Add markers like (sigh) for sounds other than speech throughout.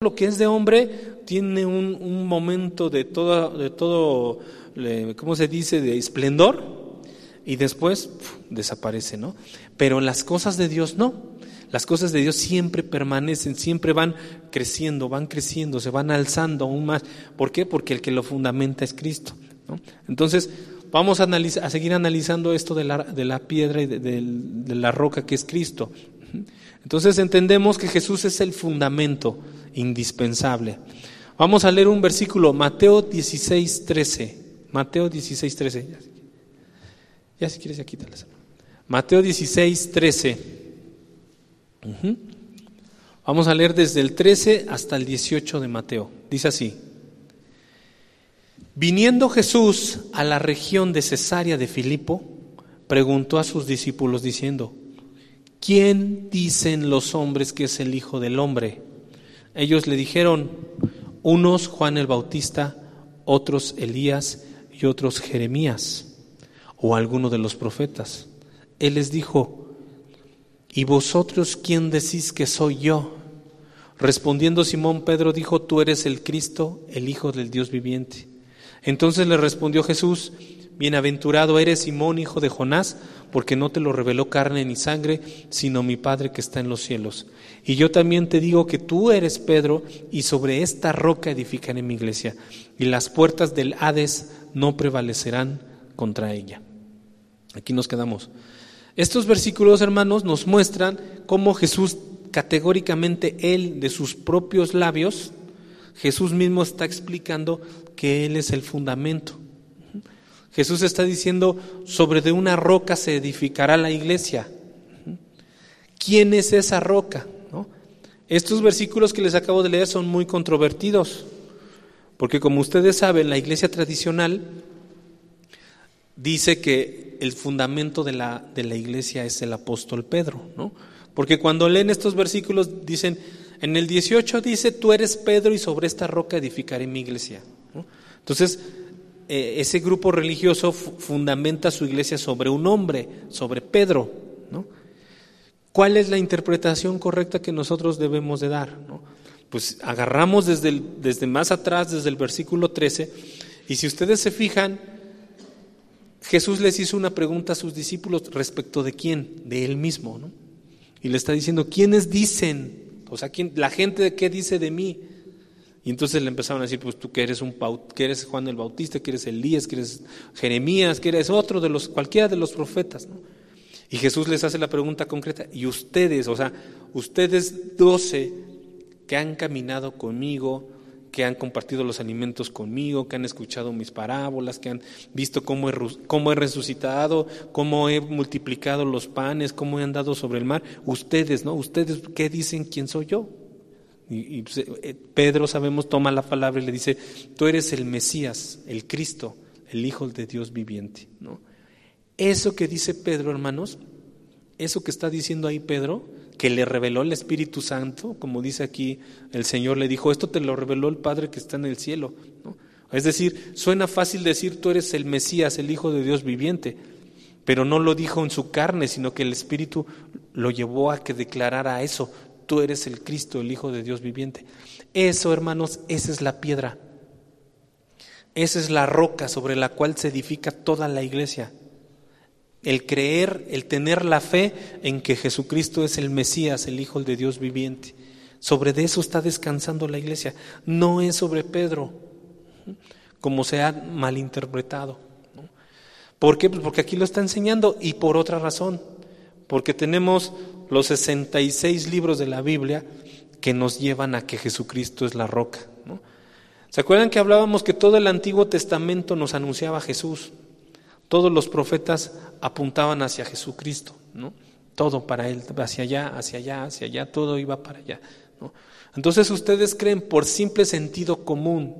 lo que es de hombre tiene un, momento de todo, de todo, ¿cómo se dice?, de esplendor y después desaparece, ¿no? Pero las cosas de Dios no. Las cosas de Dios siempre permanecen, siempre van creciendo, van creciendo, se van alzando aún más. ¿Por qué? Porque el que lo fundamenta es Cristo. Entonces, vamos a, seguir analizando esto de la, de la piedra y de la roca que es Cristo. Entonces entendemos que Jesús es el fundamento indispensable. Vamos a leer un versículo, Mateo 16, 13. Mateo 16, 13. Ya si quieres ya quítales. Mateo 16, 13. Vamos a leer desde el 13 hasta el 18 de Mateo. Dice así. Viniendo Jesús a la región de Cesarea de Filipo, preguntó a sus discípulos diciendo, ¿quién dicen los hombres que es el Hijo del Hombre? Ellos le dijeron, unos Juan el Bautista, otros Elías y otros Jeremías o alguno de los profetas. Él les dijo, ¿y vosotros quién decís que soy yo? Respondiendo Simón Pedro dijo, tú eres el Cristo, el Hijo del Dios viviente. Entonces le respondió Jesús, Bienaventurado eres Simón, hijo de Jonás, porque no te lo reveló carne ni sangre, sino mi Padre que está en los cielos. Y yo también te digo que tú eres Pedro, y sobre esta roca edificaré mi iglesia, y las puertas del Hades no prevalecerán contra ella. Aquí nos quedamos. Estos versículos, hermanos, nos muestran cómo Jesús categóricamente, él de sus propios labios, Jesús mismo está explicando que Él es el fundamento. Jesús está diciendo, sobre de una roca se edificará la iglesia. ¿Quién es esa roca? Estos versículos que les acabo de leer son muy controvertidos, porque como ustedes saben, la iglesia tradicional dice que el fundamento de la, de la iglesia es el apóstol Pedro, ¿no? Porque cuando leen estos versículos dicen, en el 18 dice, tú eres Pedro y sobre esta roca edificaré mi iglesia. Entonces, eh, ese grupo religioso fundamenta su iglesia sobre un hombre, sobre Pedro. ¿Cuál es la interpretación correcta que nosotros debemos de dar? Pues agarramos desde, desde más atrás, desde el versículo 13, y si ustedes se fijan, Jesús les hizo una pregunta a sus discípulos respecto de quién, de él mismo, ¿no? Y le está diciendo, ¿quiénes dicen? O sea, ¿quién, la gente qué dice de mí? Y entonces le empezaron a decir, pues tú que eres un que eres Juan el Bautista, que eres Elías, que eres Jeremías, que eres otro de los, cualquiera de los profetas, Y Jesús les hace la pregunta concreta, y ustedes, o sea, ustedes doce que han caminado conmigo, que han compartido los alimentos conmigo, que han escuchado mis parábolas, que han visto cómo he, cómo he resucitado, cómo he multiplicado los panes, cómo he andado sobre el mar. Ustedes, ¿no? Ustedes, ¿qué dicen quién soy yo? Y, pues, eh, Pedro, sabemos, toma la palabra y le dice, tú eres el Mesías, el Cristo, el Hijo de Dios viviente. ¿no? Eso que dice Pedro, hermanos, eso que está diciendo ahí Pedro, que le reveló el Espíritu Santo, como dice aquí el Señor, le dijo, esto te lo reveló el Padre que está en el cielo. ¿no? Es decir, suena fácil decir, tú eres el Mesías, el Hijo de Dios viviente, pero no lo dijo en su carne, sino que el Espíritu lo llevó a que declarara eso tú eres el Cristo, el Hijo de Dios viviente. Eso, hermanos, esa es la piedra. Esa es la roca sobre la cual se edifica toda la iglesia. El creer, el tener la fe en que Jesucristo es el Mesías, el Hijo de Dios viviente. Sobre de eso está descansando la iglesia. No es sobre Pedro, como se ha malinterpretado. ¿Por qué? Pues porque aquí lo está enseñando y por otra razón. Porque tenemos los 66 libros de la Biblia que nos llevan a que Jesucristo es la roca. ¿Se acuerdan que hablábamos que todo el Antiguo Testamento nos anunciaba a Jesús? Todos los profetas apuntaban hacia Jesucristo. Todo para Él, hacia allá, hacia allá, hacia allá, todo iba para allá. Entonces ustedes creen por simple sentido común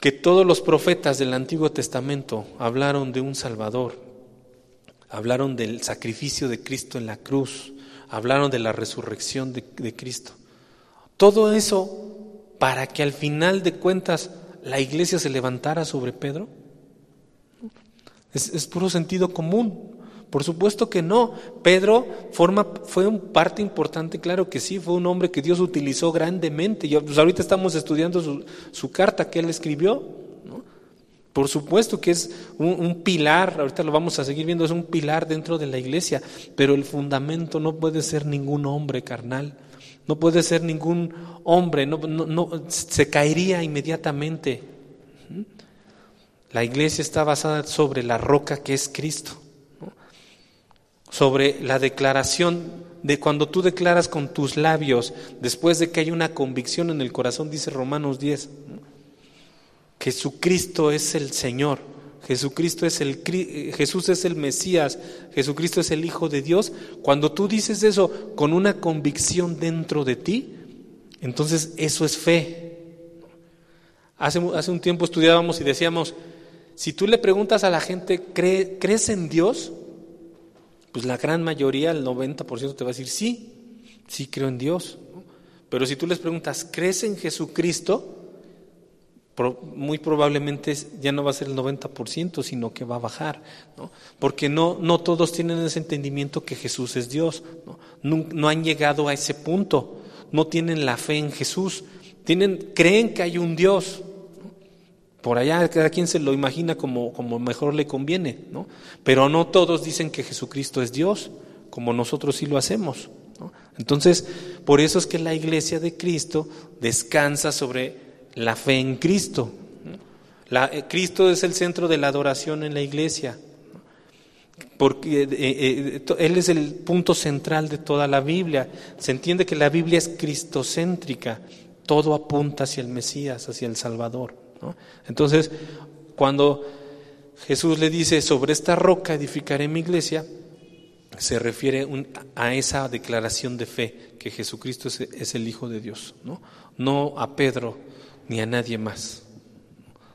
que todos los profetas del Antiguo Testamento hablaron de un Salvador, hablaron del sacrificio de Cristo en la cruz, hablaron de la resurrección de, Cristo. Todo eso para que al final de cuentas la iglesia se levantara sobre Pedro. Es, puro sentido común. Por supuesto que no. Pedro forma, fue un parte importante, claro que sí, fue un hombre que Dios utilizó grandemente. Yo, pues ahorita estamos estudiando su, su carta que él escribió. Por supuesto que es un, pilar, ahorita lo vamos a seguir viendo, es un pilar dentro de la iglesia, pero el fundamento no puede ser ningún hombre carnal, no puede ser ningún hombre, no se caería inmediatamente. La iglesia está basada sobre la roca que es Cristo sobre la declaración de cuando tú declaras con tus labios, después de que hay una convicción en el corazón, dice Romanos 10, Jesucristo es el Señor, Jesucristo es el Jesús es el Mesías, Jesucristo es el Hijo de Dios. Cuando tú dices eso con una convicción dentro de ti, entonces eso es fe. Hace, hace un tiempo estudiábamos y decíamos, si tú le preguntas a la gente, ¿crees en Dios? pues la gran mayoría, el 90% te va a decir, sí, sí creo en Dios. Pero si tú les preguntas, ¿crees en Jesucristo? Muy probablemente ya no va a ser el 90%, sino que va a bajar, ¿no? porque no, no todos tienen ese entendimiento que Jesús es Dios, ¿no? No, han llegado a ese punto, no tienen la fe en Jesús, tienen, creen que hay un Dios, por allá cada quien se lo imagina como, como mejor le conviene, ¿no? Pero no todos dicen que Jesucristo es Dios, como nosotros sí lo hacemos. Entonces, por eso es que la iglesia de Cristo descansa sobre la fe en Cristo. Eh, Cristo es el centro de la adoración en la iglesia, porque eh, eh, Él es el punto central de toda la Biblia. Se entiende que la Biblia es cristocéntrica, todo apunta hacia el Mesías, hacia el Salvador. Entonces, cuando Jesús le dice, sobre esta roca edificaré mi iglesia, se refiere a esa declaración de fe, que Jesucristo es, el Hijo de Dios, ¿no? no a Pedro ni a nadie más.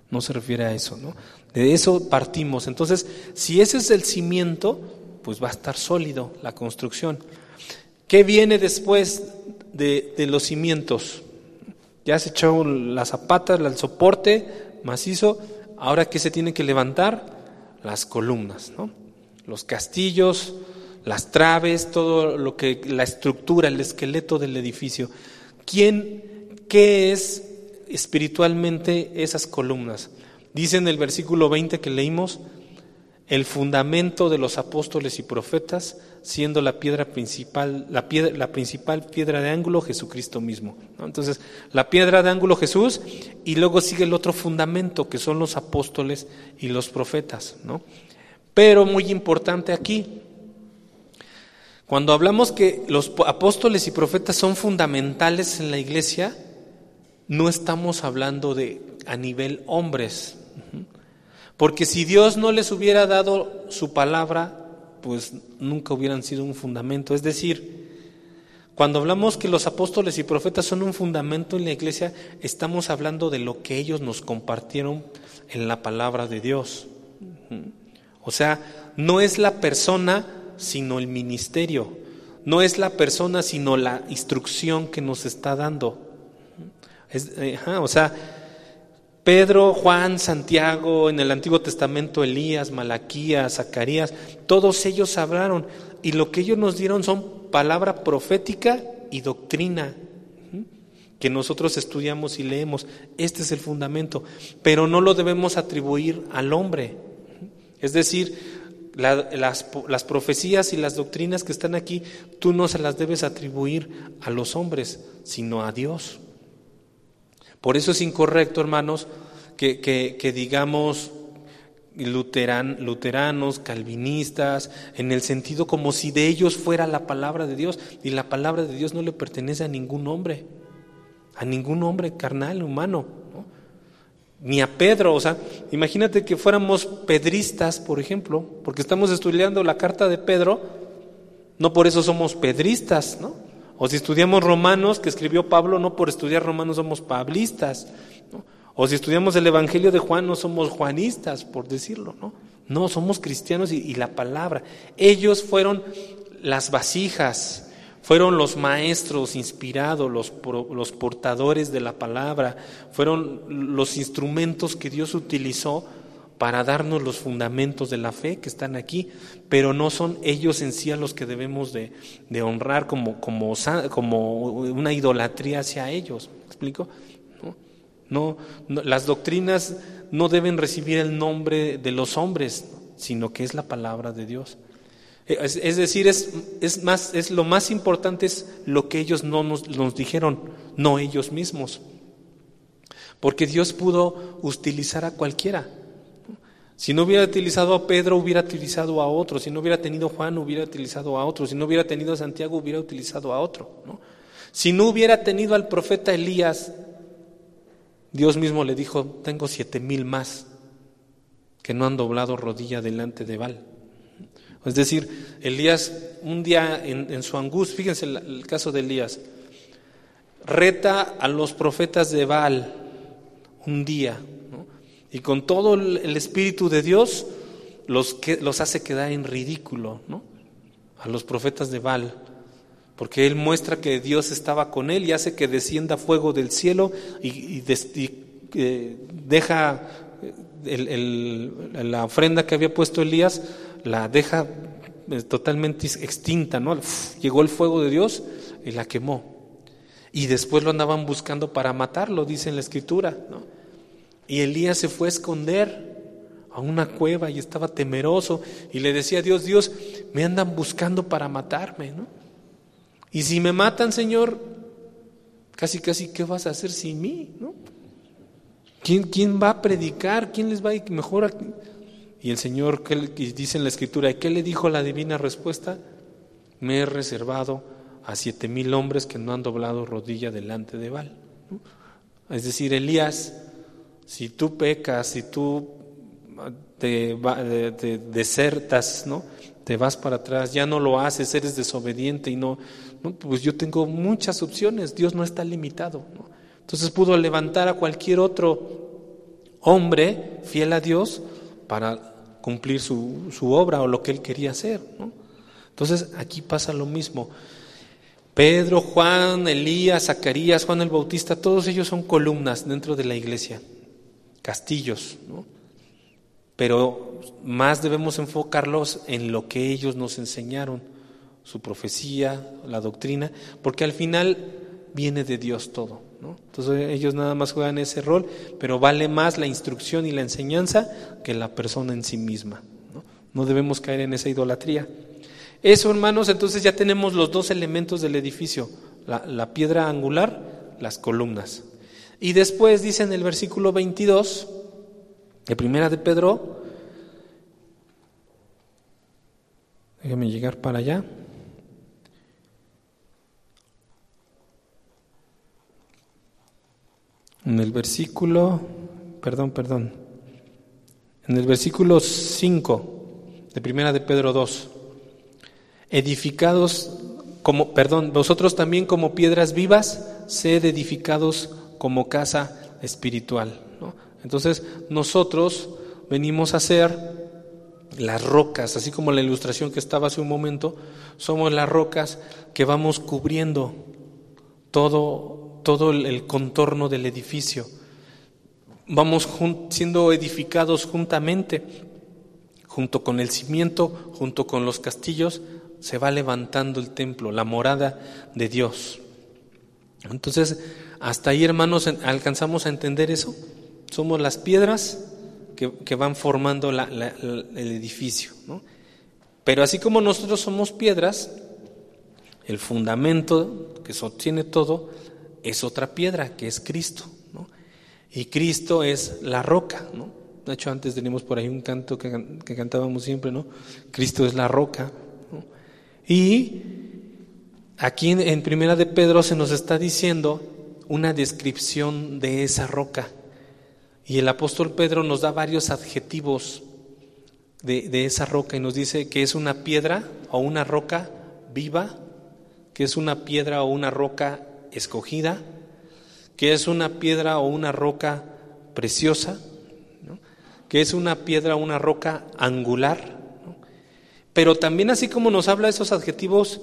No se refiere a eso, ¿no? De eso partimos. Entonces, si ese es el cimiento, pues va a estar sólido la construcción. ¿Qué viene después de, los cimientos? Ya se echó las zapatas, el soporte macizo, ahora que se tiene que levantar las columnas, ¿no? los castillos, las traves, todo lo que la estructura, el esqueleto del edificio. ¿Quién, qué es espiritualmente esas columnas? Dice en el versículo 20 que leímos, el fundamento de los apóstoles y profetas, siendo la piedra principal, la, piedra, la principal piedra de ángulo Jesucristo mismo. Entonces, la piedra de ángulo Jesús y luego sigue el otro fundamento que son los apóstoles y los profetas. ¿no? Pero muy importante aquí, cuando hablamos que los apóstoles y profetas son fundamentales en la iglesia, no estamos hablando de a nivel hombres. Porque si Dios no les hubiera dado su palabra, pues nunca hubieran sido un fundamento. Es decir, cuando hablamos que los apóstoles y profetas son un fundamento en la iglesia, estamos hablando de lo que ellos nos compartieron en la palabra de Dios. O sea, no es la persona, sino el ministerio. No es la persona, sino la instrucción que nos está dando. O sea, Pedro, Juan, Santiago, en el Antiguo Testamento Elías, Malaquías, Zacarías, todos ellos hablaron y lo que ellos nos dieron son palabra profética y doctrina que nosotros estudiamos y leemos. Este es el fundamento, pero no lo debemos atribuir al hombre. Es decir, las profecías y las doctrinas que están aquí, tú no se las debes atribuir a los hombres, sino a Dios. Por eso es incorrecto, hermanos, que, que, digamos luteran, luteranos, calvinistas, en el sentido como si de ellos fuera la palabra de Dios, y la palabra de Dios no le pertenece a ningún hombre, a ningún hombre carnal, humano, ni a Pedro, o sea, imagínate que fuéramos pedristas, por ejemplo, porque estamos estudiando la carta de Pedro, no por eso somos pedristas, ¿no? O si estudiamos Romanos, que escribió Pablo, no por estudiar Romanos somos pablistas. O si estudiamos el Evangelio de Juan, no somos juanistas, por decirlo. No, no somos cristianos y, la palabra. Ellos fueron las vasijas, fueron los maestros inspirados, los, los portadores de la palabra, fueron los instrumentos que Dios utilizó para darnos los fundamentos de la fe que están aquí, pero no son ellos en sí los que debemos de, honrar como, una idolatría hacia ellos. ¿Me explico? No, las doctrinas no deben recibir el nombre de los hombres, sino que es la palabra de Dios. Es, decir, es lo más importante es lo que ellos no nos, nos dijeron, no ellos mismos. Porque Dios pudo utilizar a cualquiera. Si no hubiera utilizado a Pedro, hubiera utilizado a otro. Si no hubiera tenido Juan, hubiera utilizado a otro. Si no hubiera tenido a Santiago, hubiera utilizado a otro. Si no hubiera tenido al profeta Elías, Dios mismo le dijo, tengo siete mil más que no han doblado rodilla delante de Baal. Es decir, Elías, un día en, su angustia, fíjense el, caso de Elías, reta a los profetas de Baal un día, y con todo el, Espíritu de Dios los, que, los hace quedar en ridículo, ¿no? A los profetas de Baal porque él muestra que Dios estaba con él y hace que descienda fuego del cielo y, eh, deja la ofrenda que había puesto Elías, la deja eh, totalmente extinta, ¿no? llegó el fuego de Dios y la quemó. Y después lo andaban buscando para matarlo, dice en la escritura, ¿no? Y Elías se fue a esconder a una cueva y estaba temeroso y le decía a Dios, Dios, me andan buscando para matarme, ¿no? Y si me matan, Señor, casi, casi, ¿qué vas a hacer sin mí? ¿No? ¿Quién, ¿Quién va a predicar? ¿Quién les va a mejor? Y el Señor, ¿qué dice en la Escritura? ¿Qué le dijo la divina respuesta? Me he reservado a siete mil hombres que no han doblado rodilla delante de Baal. Es decir, Elías, si tú pecas, si tú te, te desertas, ¿no? te vas para atrás, ya no lo haces, eres desobediente y no, pues yo tengo muchas opciones, Dios no está limitado. Entonces pudo levantar a cualquier otro hombre fiel a Dios para cumplir su, su obra o lo que él quería hacer. Entonces aquí pasa lo mismo. Pedro, Juan, Elías, Zacarías, Juan el Bautista, todos ellos son columnas dentro de la iglesia, castillos, pero más debemos enfocarlos en lo que ellos nos enseñaron su profecía, la doctrina, porque al final viene de Dios todo. ¿no? Entonces ellos nada más juegan ese rol, pero vale más la instrucción y la enseñanza que la persona en sí misma. No, no debemos caer en esa idolatría. Eso, hermanos, entonces ya tenemos los dos elementos del edificio, la, la piedra angular, las columnas. Y después dice en el versículo 22, de primera de Pedro, déjame llegar para allá. En el versículo, perdón, perdón, en el versículo 5 de Primera de Pedro 2, edificados como, perdón, vosotros también como piedras vivas, sed edificados como casa espiritual. Entonces, nosotros venimos a ser las rocas, así como la ilustración que estaba hace un momento, somos las rocas que vamos cubriendo todo todo el contorno del edificio. Vamos siendo edificados juntamente, junto con el cimiento, junto con los castillos, se va levantando el templo, la morada de Dios. Entonces, hasta ahí, hermanos, alcanzamos a entender eso. Somos las piedras que, van formando el edificio. Pero así como nosotros somos piedras, el fundamento que sostiene todo es otra piedra, que es Cristo. ¿no? Y Cristo es la roca. ¿no? De hecho, antes teníamos por ahí un canto que, cantábamos siempre, ¿no? Cristo es la roca. Y aquí en, en Primera de Pedro se nos está diciendo una descripción de esa roca. Y el apóstol Pedro nos da varios adjetivos de, de, esa roca y nos dice que es una piedra o una roca viva, que es una piedra o una roca escogida, que es una piedra o una roca preciosa, que es una piedra o una roca angular, pero también así como nos habla esos adjetivos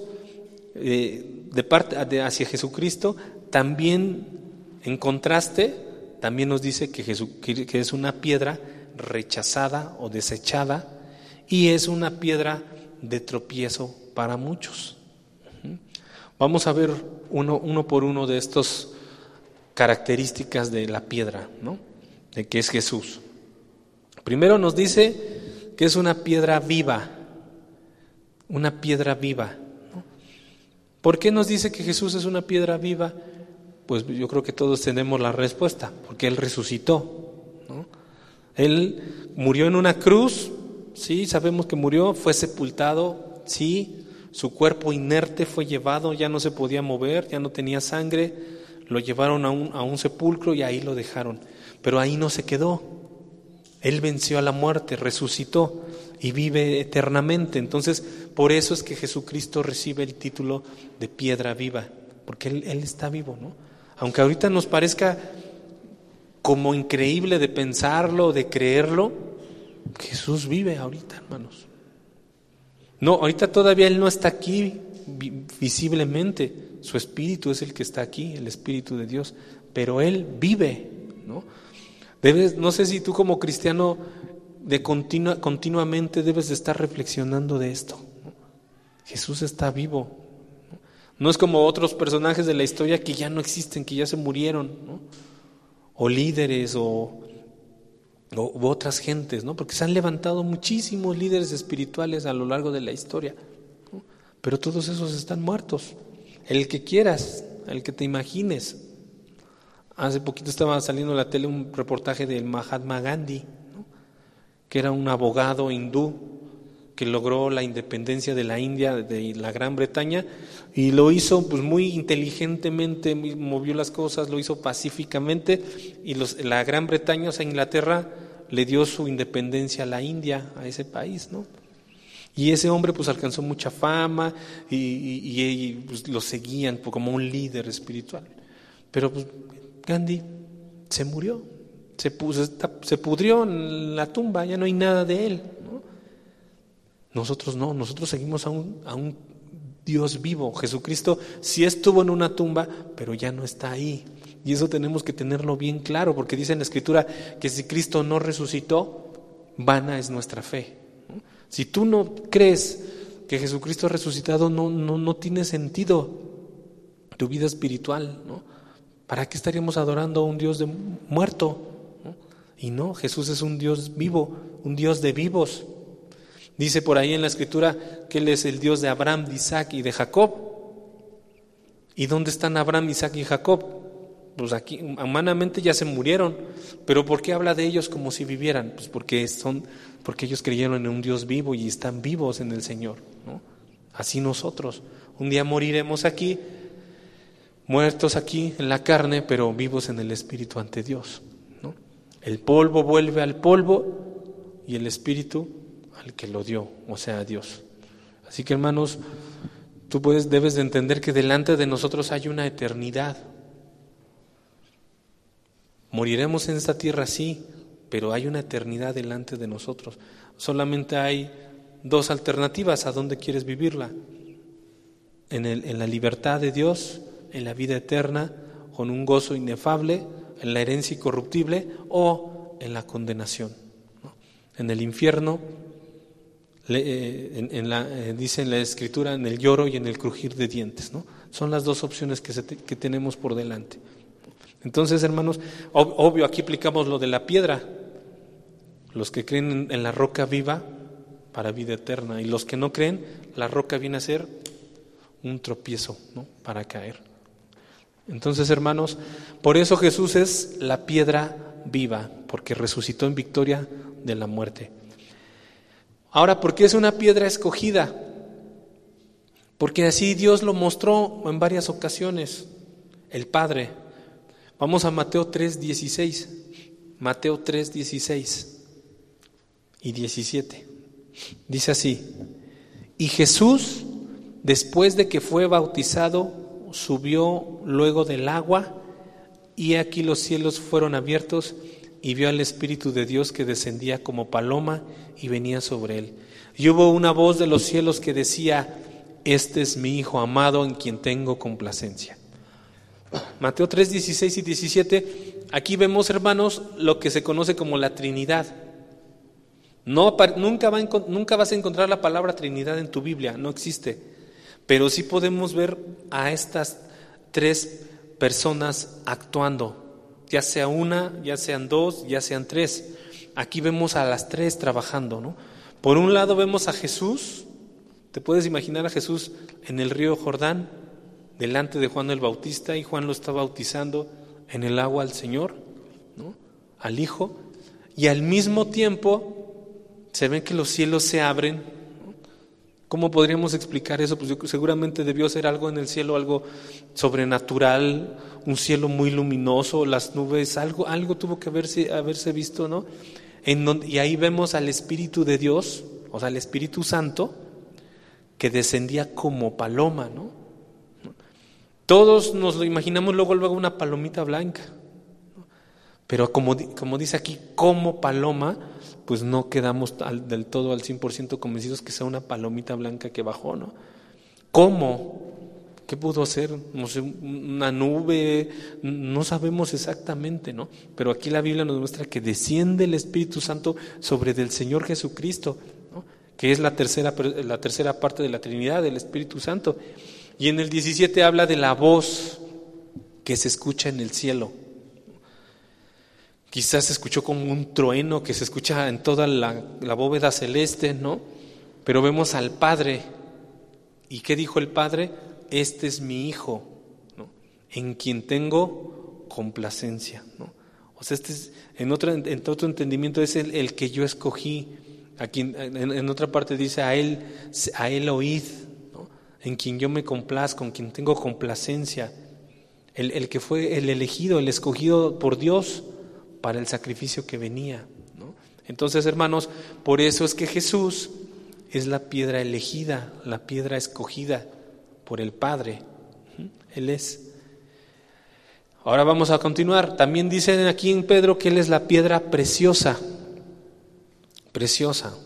eh, de parte hacia Jesucristo, también en contraste, también nos dice que, que es una piedra rechazada o desechada y es una piedra de tropiezo para muchos. Vamos a ver uno, uno por uno de estas características de la piedra, ¿no? de que es Jesús. Primero nos dice que es una piedra viva, una piedra viva. ¿Por qué nos dice que Jesús es una piedra viva? Pues yo creo que todos tenemos la respuesta, porque Él resucitó. Él murió en una cruz, sí, sabemos que murió, fue sepultado, sí, su cuerpo inerte fue llevado, ya no se podía mover, ya no tenía sangre, lo llevaron a un, a un sepulcro y ahí lo dejaron. Pero ahí no se quedó. Él venció a la muerte, resucitó y vive eternamente. Entonces, por eso es que Jesucristo recibe el título de piedra viva, porque Él, él está vivo, ¿no? Aunque ahorita nos parezca como increíble de pensarlo, de creerlo, Jesús vive ahorita, hermanos. No, ahorita todavía Él no está aquí visiblemente. Su espíritu es el que está aquí, el espíritu de Dios. Pero Él vive, ¿no? Debes, no sé si tú como cristiano de continua, continuamente debes de estar reflexionando de esto. Jesús está vivo. ¿No? es como otros personajes de la historia que ya no existen, que ya se murieron, o líderes o, o otras gentes, ¿no? porque se han levantado muchísimos líderes espirituales a lo largo de la historia, pero todos esos están muertos. El que quieras, el que te imagines, Hace poquito estaba saliendo en la tele un reportaje del Mahatma Gandhi, que era un abogado hindú que logró la independencia de la India, de la Gran Bretaña, y lo hizo pues, muy inteligentemente, movió las cosas, lo hizo pacíficamente, y los, la Gran Bretaña, o sea, Inglaterra, le dio su independencia a la India, a ese país, ¿no? Y ese hombre pues alcanzó mucha fama y, y, pues, lo seguían como un líder espiritual. Pero pues, Gandhi se murió, se, se pudrió en la tumba, ya no hay nada de él. Nosotros no, nosotros seguimos a un, a un Dios vivo. Jesucristo sí estuvo en una tumba, pero ya no está ahí. Y eso tenemos que tenerlo bien claro, porque dice en la Escritura que si Cristo no resucitó, vana es nuestra fe. Si tú no crees que Jesucristo resucitado, no, no, no tiene sentido tu vida espiritual. ¿no? ¿Para qué estaríamos adorando a un Dios de muerto? Y no, Jesús es un Dios vivo, un Dios de vivos. Dice por ahí en la escritura que Él es el Dios de Abraham, de Isaac y de Jacob. ¿Y dónde están Abraham, Isaac y Jacob? Pues aquí humanamente ya se murieron, pero ¿por qué habla de ellos como si vivieran? Pues porque son, porque ellos creyeron en un Dios vivo y están vivos en el Señor. ¿no? Así nosotros. Un día moriremos aquí, muertos aquí en la carne, pero vivos en el espíritu ante Dios. El polvo vuelve al polvo y el espíritu al que lo dio, o sea, a Dios. Así que hermanos, tú puedes, debes de entender que delante de nosotros hay una eternidad. Moriremos en esta tierra, sí, pero hay una eternidad delante de nosotros. Solamente hay dos alternativas a dónde quieres vivirla. En, en la libertad de Dios en la vida eterna con un gozo inefable, en la herencia incorruptible o en la condenación. En el infierno, eh, en, la, eh, dice en la escritura, en el lloro y en el crujir de dientes. ¿no? Son las dos opciones que, que tenemos por delante. Entonces, hermanos, obvio, aquí aplicamos lo de la piedra. Los que creen en la roca viva para vida eterna y los que no creen, la roca viene a ser un tropiezo ¿no? para caer. Entonces, hermanos, por eso Jesús es la piedra viva, porque resucitó en victoria de la muerte. Ahora, ¿por qué es una piedra escogida? Porque así Dios lo mostró en varias ocasiones, el Padre. Vamos a Mateo 3, 16. Mateo 3, 16 y 17. Dice así, y Jesús, después de que fue bautizado, subió luego del agua y aquí los cielos fueron abiertos y vio al Espíritu de Dios que descendía como paloma y venía sobre él. Y hubo una voz de los cielos que decía, este es mi Hijo amado en quien tengo complacencia. Mateo 3, 16 y 17, aquí vemos hermanos lo que se conoce como la Trinidad. No, nunca, va nunca vas a encontrar la palabra Trinidad en tu Biblia, no existe. Pero sí podemos ver a estas tres personas actuando, ya sea una, ya sean dos, ya sean tres. Aquí vemos a las tres trabajando, ¿no? Por un lado vemos a Jesús, te puedes imaginar a Jesús en el río Jordán, delante de Juan el Bautista, y Juan lo está bautizando en el agua al Señor, ¿no? al Hijo, y al mismo tiempo se ven que los cielos se abren. ¿Cómo podríamos explicar eso? Pues seguramente debió ser algo en el cielo, algo sobrenatural, un cielo muy luminoso, las nubes, algo, algo tuvo que haberse, haberse visto, ¿no? Y ahí vemos al Espíritu de Dios, o sea, al Espíritu Santo, que descendía como paloma, ¿no? Todos nos lo imaginamos luego, luego una palomita blanca. Pero como, como dice aquí, como paloma, pues no quedamos del todo al 100% convencidos que sea una palomita blanca que bajó, ¿no? ¿Cómo? ¿Qué pudo ser? No sé, una nube, no sabemos exactamente, ¿no? Pero aquí la Biblia nos muestra que desciende el Espíritu Santo sobre del Señor Jesucristo, que es la tercera, la tercera parte de la Trinidad, del Espíritu Santo. Y en el 17 habla de la voz que se escucha en el cielo. Quizás se escuchó como un trueno que se escucha en toda la, bóveda celeste, ¿no? Pero vemos al Padre. ¿Y qué dijo el Padre? Este es mi Hijo, en quien tengo complacencia. O sea, este es, en, otro, en otro entendimiento es el, que yo escogí. En, otra parte dice, a él, a él oíd, en quien yo me complazco, en quien tengo complacencia. El, el que fue el elegido, el escogido por Dios para el sacrificio que venía. Entonces, hermanos, por eso es que Jesús es la piedra elegida, la piedra escogida por el Padre. Él es. Ahora vamos a continuar. También dicen aquí en Pedro que Él es la piedra preciosa. Preciosa.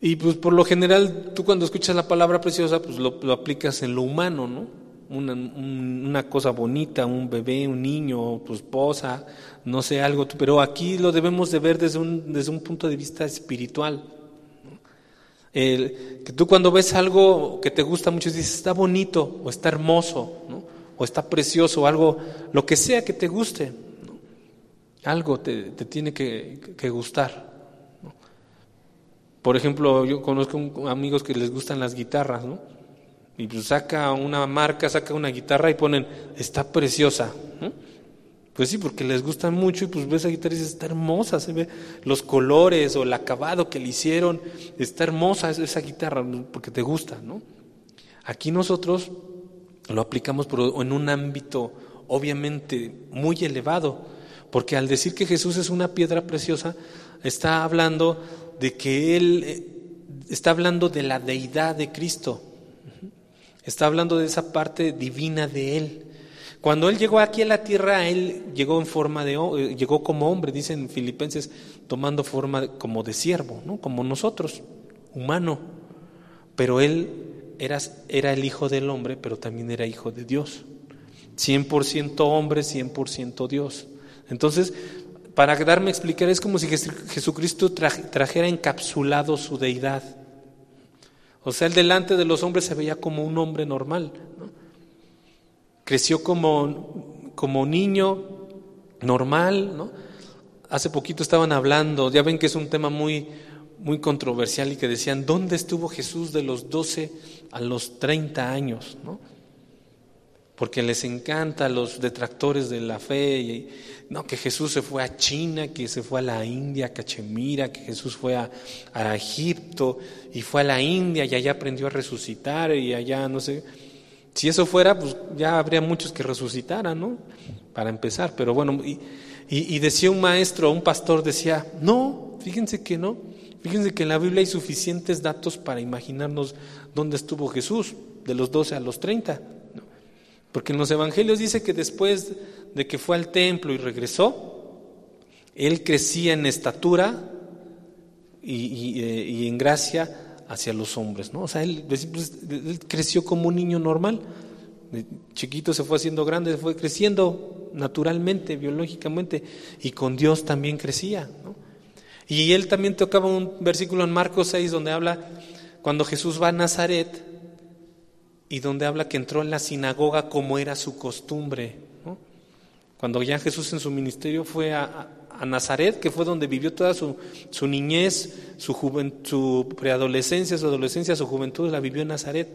Y pues por lo general, tú cuando escuchas la palabra preciosa, pues lo, aplicas en lo humano, ¿no? una, una, cosa bonita, un bebé, un niño, tu esposa, no sé, algo, pero aquí lo debemos de ver desde un, desde un punto de vista espiritual. Que tú cuando ves algo que te gusta mucho dices, está bonito, o está hermoso, ¿no? o está precioso, o algo, lo que sea que te guste, algo te, te, tiene que, que gustar. Por ejemplo, yo conozco amigos que les gustan las guitarras, ¿no? Y pues saca una marca, saca una guitarra y ponen, está preciosa. Pues sí, porque les gusta mucho y pues ves esa guitarra y dices, está hermosa, se ve los colores o el acabado que le hicieron, está hermosa esa guitarra porque te gusta, ¿no? Aquí nosotros lo aplicamos en un ámbito obviamente muy elevado, porque al decir que Jesús es una piedra preciosa, está hablando de que Él eh, está hablando de la deidad de Cristo. Está hablando de esa parte divina de Él. Cuando Él llegó aquí a la tierra, Él llegó en forma de, eh, llegó como hombre, dicen Filipenses, tomando forma como de siervo, ¿no? Como nosotros, humano. Pero Él era, era el hijo del hombre, pero también era hijo de Dios. 100% hombre, 100% Dios. Entonces, para darme a explicar, es como si Jesucristo trajera encapsulado su deidad. O sea, él delante de los hombres se veía como un hombre normal. Creció como, como niño normal. ¿no? Hace poquito estaban hablando, ya ven que es un tema muy, muy controversial y que decían, ¿dónde estuvo Jesús de los 12 a los 30 años? ¿no? porque les encanta a los detractores de la fe, no, que Jesús se fue a China, que se fue a la India, a Cachemira, que Jesús fue a, Egipto y fue a la India y allá aprendió a resucitar y allá, no sé, si eso fuera, pues ya habría muchos que resucitaran, ¿no? Para empezar, pero bueno, y, decía un maestro, un pastor decía, no, fíjense que no, fíjense que en la Biblia hay suficientes datos para imaginarnos dónde estuvo Jesús, de los 12 a los 30. Porque en los evangelios dice que después de que fue al templo y regresó, él crecía en estatura y, eh, en gracia hacia los hombres. ¿no? O sea, él, pues, creció como un niño normal. chiquito se fue haciendo grande, se fue creciendo naturalmente, biológicamente, y con Dios también crecía. ¿no? Y él también tocaba un versículo en Marcos 6 donde habla cuando Jesús va a Nazaret y donde habla que entró en la sinagoga como era su costumbre. Cuando ya Jesús en su ministerio fue a, Nazaret, que fue donde vivió toda su, su niñez, su, su preadolescencia, su adolescencia, su juventud, la vivió en Nazaret.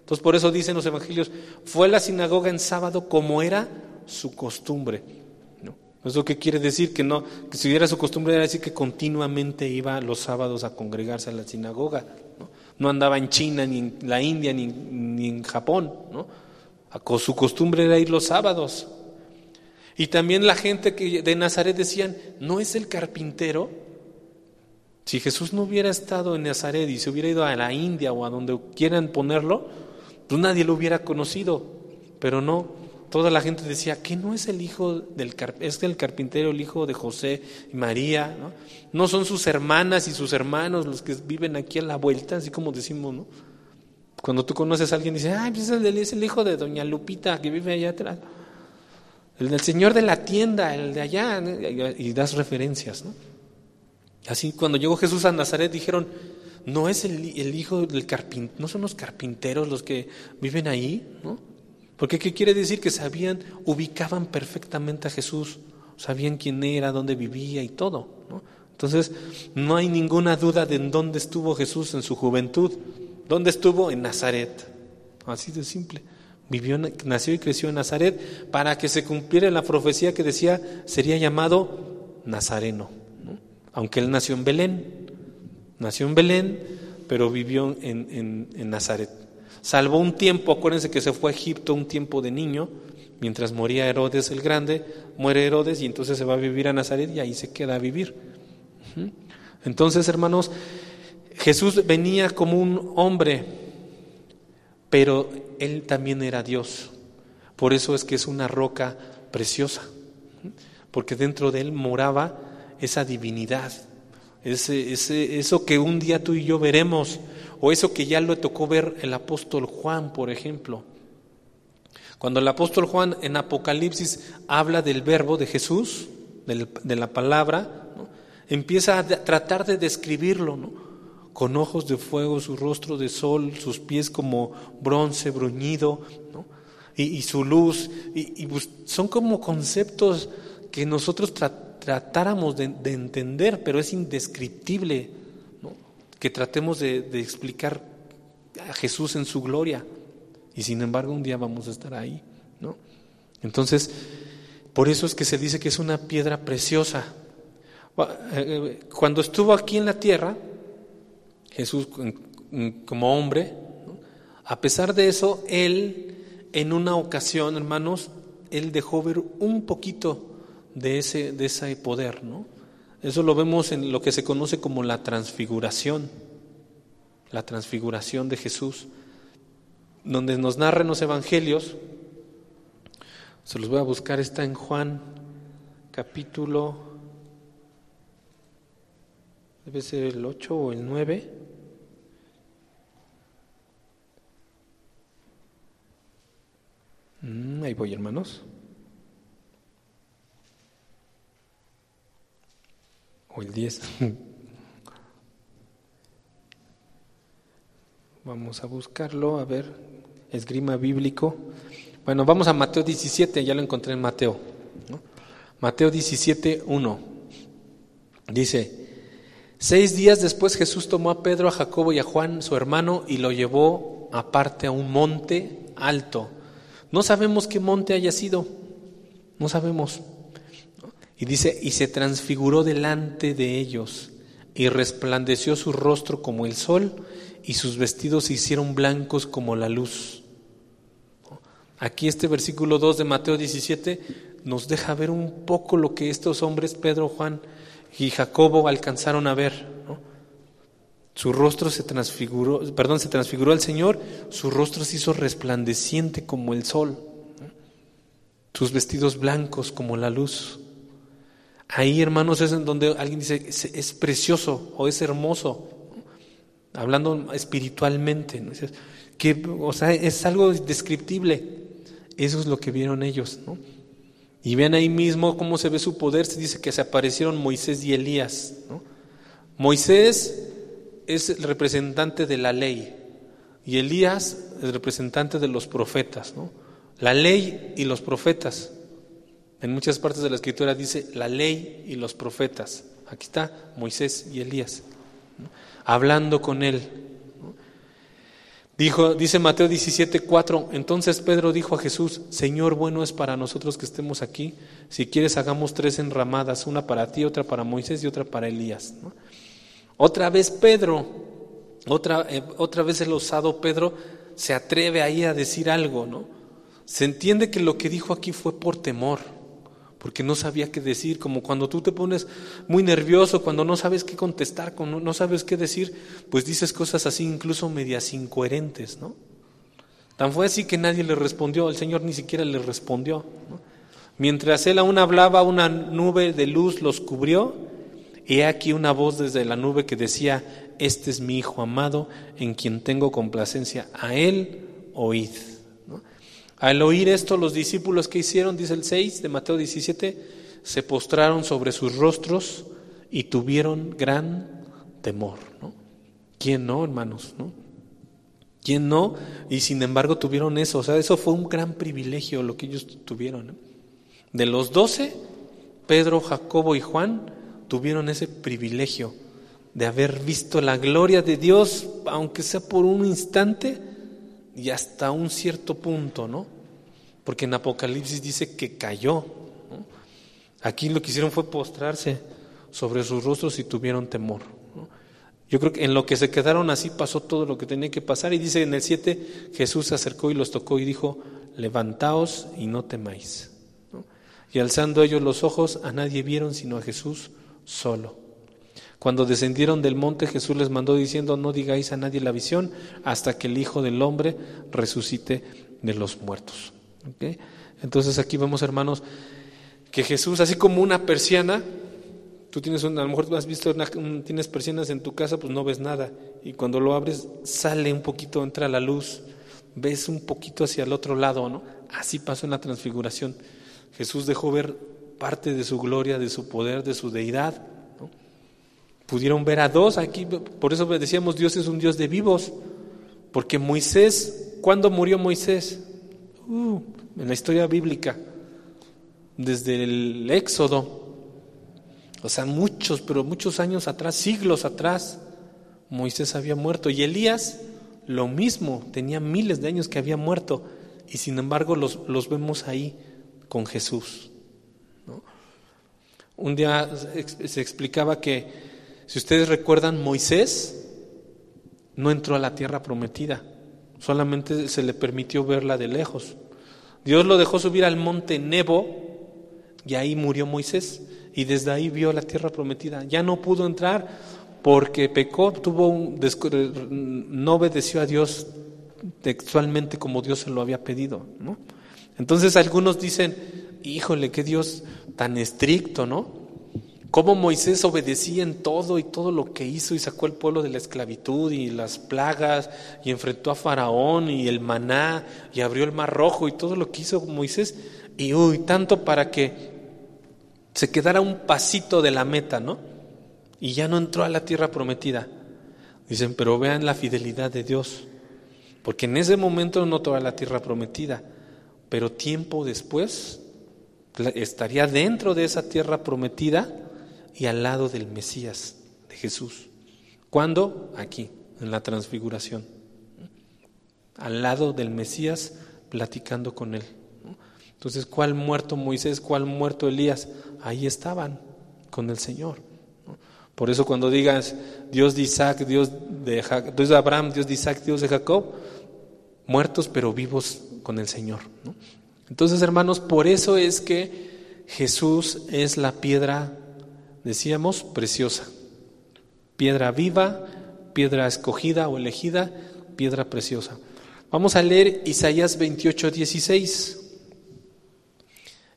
Entonces por eso dicen los evangelios, fue a la sinagoga en sábado como era su costumbre. ¿no? Eso que quiere decir que no, que si hubiera su costumbre era decir que continuamente iba los sábados a congregarse a la sinagoga. No, no andaba en China, ni en la India, ni, ni en Japón. ¿no? Su costumbre era ir los sábados. Y también la gente que de Nazaret decían, ¿no es el carpintero? Si Jesús no hubiera estado en Nazaret y se hubiera ido a la India o a donde quieran ponerlo, pues nadie lo hubiera conocido. Pero no, toda la gente decía, ¿qué no es el hijo del es el carpintero, el hijo de José y María? ¿no? son sus hermanas y sus hermanos los que viven aquí a la vuelta, así como decimos, ¿no? Cuando tú conoces a alguien y dices, ay, pues es el hijo de doña Lupita que vive allá atrás el del señor de la tienda, el de allá, y das referencias. ¿no? Así cuando llegó Jesús a Nazaret dijeron, no es el, hijo del carpintero, no son los carpinteros los que viven ahí, ¿no? Porque ¿qué quiere decir? Que sabían, ubicaban perfectamente a Jesús, sabían quién era, dónde vivía y todo, ¿no? Entonces, no hay ninguna duda de en dónde estuvo Jesús en su juventud. ¿Dónde estuvo? En Nazaret. Así de simple. Vivió, nació y creció en Nazaret para que se cumpliera la profecía que decía sería llamado Nazareno. Aunque él nació en Belén, nació en Belén, pero vivió en, en, Nazaret. Salvó un tiempo, acuérdense que se fue a Egipto un tiempo de niño, mientras moría Herodes el Grande, muere Herodes y entonces se va a vivir a Nazaret y ahí se queda a vivir. Entonces, hermanos, Jesús venía como un hombre, pero él también era Dios. Por eso es que es una roca preciosa, porque dentro de Él moraba esa divinidad, ese, eso que un día tú y yo veremos, o eso que ya lo tocó ver el apóstol Juan, por ejemplo. Cuando el apóstol Juan en Apocalipsis habla del verbo de Jesús, de la palabra, empieza a tratar de describirlo, ¿no? Con ojos de fuego, su rostro de sol, sus pies como bronce bruñido, y, su luz. Y, son como conceptos que nosotros tratáramos de, entender, pero es indescriptible que tratemos de, de explicar a Jesús en su gloria. Y sin embargo un día vamos a estar ahí. ¿no? Entonces, por eso es que se dice que es una piedra preciosa. Eh, eh, cuando estuvo aquí en la tierra, Jesús como hombre, a pesar de eso, Él en una ocasión, hermanos, Él dejó ver un poquito de ese, de ese poder, ¿no? Eso lo vemos en lo que se conoce como la transfiguración, la transfiguración de Jesús, donde nos narran los evangelios, se los voy a buscar, está en Juan capítulo, debe ser el 8 o el 9. Mm, ahí voy, hermanos. O el 10. (laughs) Vamos a buscarlo, a ver, esgrima bíblico. Bueno, vamos a Mateo 17, ya lo encontré en Mateo. Mateo 17, 1. Dice, seis días después Jesús tomó a Pedro, a Jacobo y a Juan, su hermano, y lo llevó aparte a un monte alto no sabemos qué monte haya sido, no sabemos. Y dice, y se transfiguró delante de ellos, y resplandeció su rostro como el sol, y sus vestidos se hicieron blancos como la luz. Aquí este versículo 2 de Mateo 17 nos deja ver un poco lo que estos hombres, Pedro, Juan y Jacobo, alcanzaron a ver. Su rostro se transfiguró, perdón, se transfiguró al Señor, su rostro se hizo resplandeciente como el sol, sus vestidos blancos como la luz. Ahí, hermanos, es en donde alguien dice, es, precioso o es hermoso, hablando espiritualmente. Que, o sea, es algo descriptible. Eso es lo que vieron ellos. ¿no? Y vean ahí mismo cómo se ve su poder. Se dice que se aparecieron Moisés y Elías. Moisés es el representante de la ley y Elías el representante de los profetas. La ley y los profetas. En muchas partes de la escritura dice la ley y los profetas. Aquí está Moisés y Elías, hablando con él. Dijo, dice Mateo 17, 4, entonces Pedro dijo a Jesús, Señor, bueno es para nosotros que estemos aquí, si quieres hagamos tres enramadas, una para ti, otra para Moisés y otra para Elías. Otra vez Pedro, otra, eh, otra vez el osado Pedro se atreve ahí a decir algo, ¿no? Se entiende que lo que dijo aquí fue por temor porque no sabía qué decir, como cuando tú te pones muy nervioso, cuando no sabes qué contestar, cuando no sabes qué decir, pues dices cosas así, incluso medias incoherentes, ¿no? Tan fue así que nadie le respondió, el Señor ni siquiera le respondió. Mientras él aún hablaba, una nube de luz los cubrió, y aquí una voz desde la nube que decía, este es mi Hijo amado, en quien tengo complacencia, a él oíd. Al oír esto, los discípulos que hicieron, dice el 6 de Mateo 17, se postraron sobre sus rostros y tuvieron gran temor. ¿no? ¿Quién no, hermanos? ¿no? ¿Quién no? Y sin embargo tuvieron eso. O sea, eso fue un gran privilegio lo que ellos tuvieron. De los doce, Pedro, Jacobo y Juan tuvieron ese privilegio de haber visto la gloria de Dios, aunque sea por un instante y hasta un cierto punto, ¿no? Porque en Apocalipsis dice que cayó. Aquí lo que hicieron fue postrarse sobre sus rostros y tuvieron temor. Yo creo que en lo que se quedaron así pasó todo lo que tenía que pasar. Y dice en el 7, Jesús se acercó y los tocó y dijo, levantaos y no temáis. Y alzando ellos los ojos, a nadie vieron sino a Jesús solo. Cuando descendieron del monte, Jesús les mandó diciendo, no digáis a nadie la visión hasta que el Hijo del Hombre resucite de los muertos. Entonces aquí vemos, hermanos, que Jesús, así como una persiana, tú tienes, una, a lo mejor has visto, tienes persianas en tu casa, pues no ves nada. Y cuando lo abres, sale un poquito, entra la luz, ves un poquito hacia el otro lado, ¿no? Así pasó en la transfiguración. Jesús dejó ver parte de su gloria, de su poder, de su deidad. Pudieron ver a dos aquí, por eso decíamos Dios es un Dios de vivos, porque Moisés, ¿cuándo murió Moisés? Uh, en la historia bíblica, desde el Éxodo, o sea, muchos, pero muchos años atrás, siglos atrás, Moisés había muerto y Elías lo mismo, tenía miles de años que había muerto y sin embargo los, los vemos ahí con Jesús. Un día se explicaba que, si ustedes recuerdan, Moisés no entró a la tierra prometida solamente se le permitió verla de lejos. Dios lo dejó subir al monte Nebo y ahí murió Moisés y desde ahí vio la tierra prometida. Ya no pudo entrar porque pecó, tuvo un, no obedeció a Dios textualmente como Dios se lo había pedido, ¿no? Entonces algunos dicen, híjole, qué Dios tan estricto, ¿no? Cómo Moisés obedecía en todo y todo lo que hizo y sacó al pueblo de la esclavitud y las plagas y enfrentó a Faraón y el maná y abrió el mar rojo y todo lo que hizo Moisés y uy, tanto para que se quedara un pasito de la meta, ¿no? Y ya no entró a la tierra prometida. Dicen, pero vean la fidelidad de Dios, porque en ese momento no toda la tierra prometida, pero tiempo después estaría dentro de esa tierra prometida y al lado del Mesías, de Jesús. ¿Cuándo? Aquí, en la transfiguración. Al lado del Mesías, platicando con él. Entonces, ¿cuál muerto Moisés? ¿Cuál muerto Elías? Ahí estaban con el Señor. Por eso cuando digas Dios de Isaac, Dios de, Dios de Abraham, Dios de Isaac, Dios de Jacob, muertos pero vivos con el Señor. Entonces, hermanos, por eso es que Jesús es la piedra decíamos, preciosa. Piedra viva, piedra escogida o elegida, piedra preciosa. Vamos a leer Isaías 28, 16.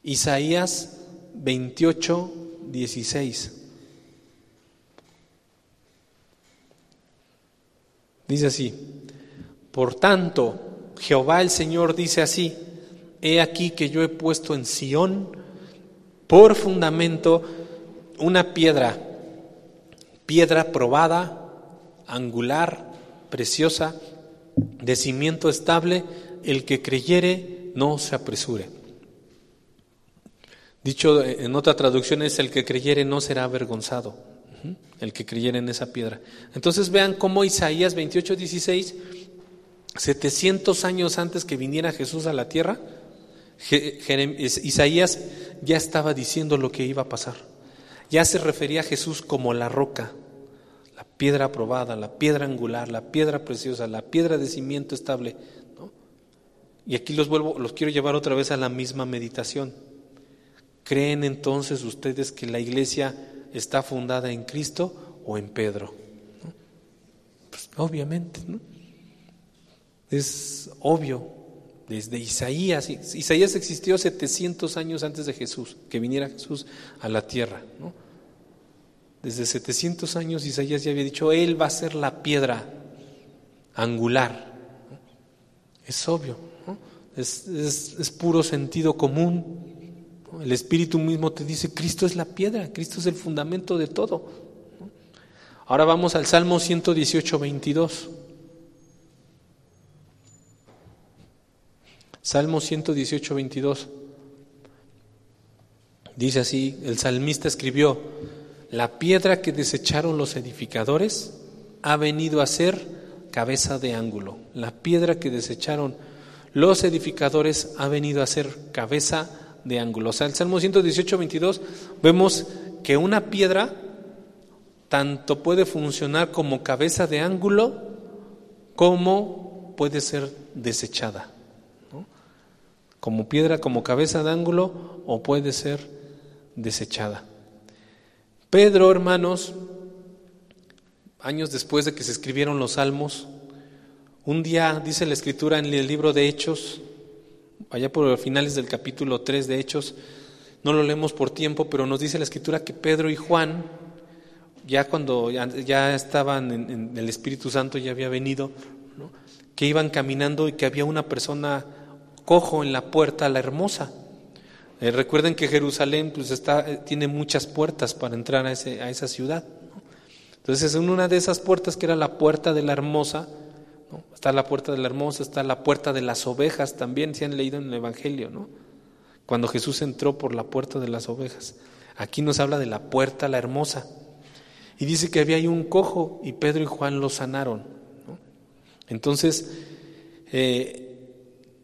Isaías 28, 16. Dice así, por tanto, Jehová el Señor dice así, he aquí que yo he puesto en Sión por fundamento una piedra piedra probada, angular, preciosa, de cimiento estable, el que creyere no se apresure. Dicho en otra traducción es el que creyere no será avergonzado, el que creyere en esa piedra. Entonces vean cómo Isaías 28, 16, 700 años antes que viniera Jesús a la tierra, Isaías ya estaba diciendo lo que iba a pasar. Ya se refería a Jesús como la roca, la piedra aprobada, la piedra angular, la piedra preciosa, la piedra de cimiento estable. Y aquí los vuelvo, los quiero llevar otra vez a la misma meditación. ¿Creen entonces ustedes que la iglesia está fundada en Cristo o en Pedro? Pues, obviamente, ¿no? Es obvio, desde Isaías. Isaías existió 700 años antes de Jesús, que viniera Jesús a la tierra. Desde 700 años Isaías ya había dicho, Él va a ser la piedra angular. Es obvio, es, es, puro sentido común. El Espíritu mismo te dice, Cristo es la piedra, Cristo es el fundamento de todo. Ahora vamos al Salmo 118, 22. Salmo 118, 22. Dice así, el salmista escribió, la piedra que desecharon los edificadores ha venido a ser cabeza de ángulo. La piedra que desecharon los edificadores ha venido a ser cabeza de ángulo. O sea, el Salmo 118, 22, vemos que una piedra tanto puede funcionar como cabeza de ángulo como puede ser desechada como piedra, como cabeza de ángulo, o puede ser desechada. Pedro, hermanos, años después de que se escribieron los salmos, un día, dice la escritura en el libro de Hechos, allá por los finales del capítulo 3 de Hechos, no lo leemos por tiempo, pero nos dice la escritura que Pedro y Juan, ya cuando ya, estaban en, el Espíritu Santo, ya había venido, que iban caminando y que había una persona cojo en la puerta la hermosa. Eh, recuerden que Jerusalén pues está, eh, tiene muchas puertas para entrar a, ese, a esa ciudad. Entonces en una de esas puertas que era la puerta de la hermosa, está la puerta de la hermosa, está la puerta de las ovejas también, si han leído en el Evangelio, ¿no? cuando Jesús entró por la puerta de las ovejas. Aquí nos habla de la puerta la hermosa. Y dice que había ahí un cojo y Pedro y Juan lo sanaron. Entonces, eh,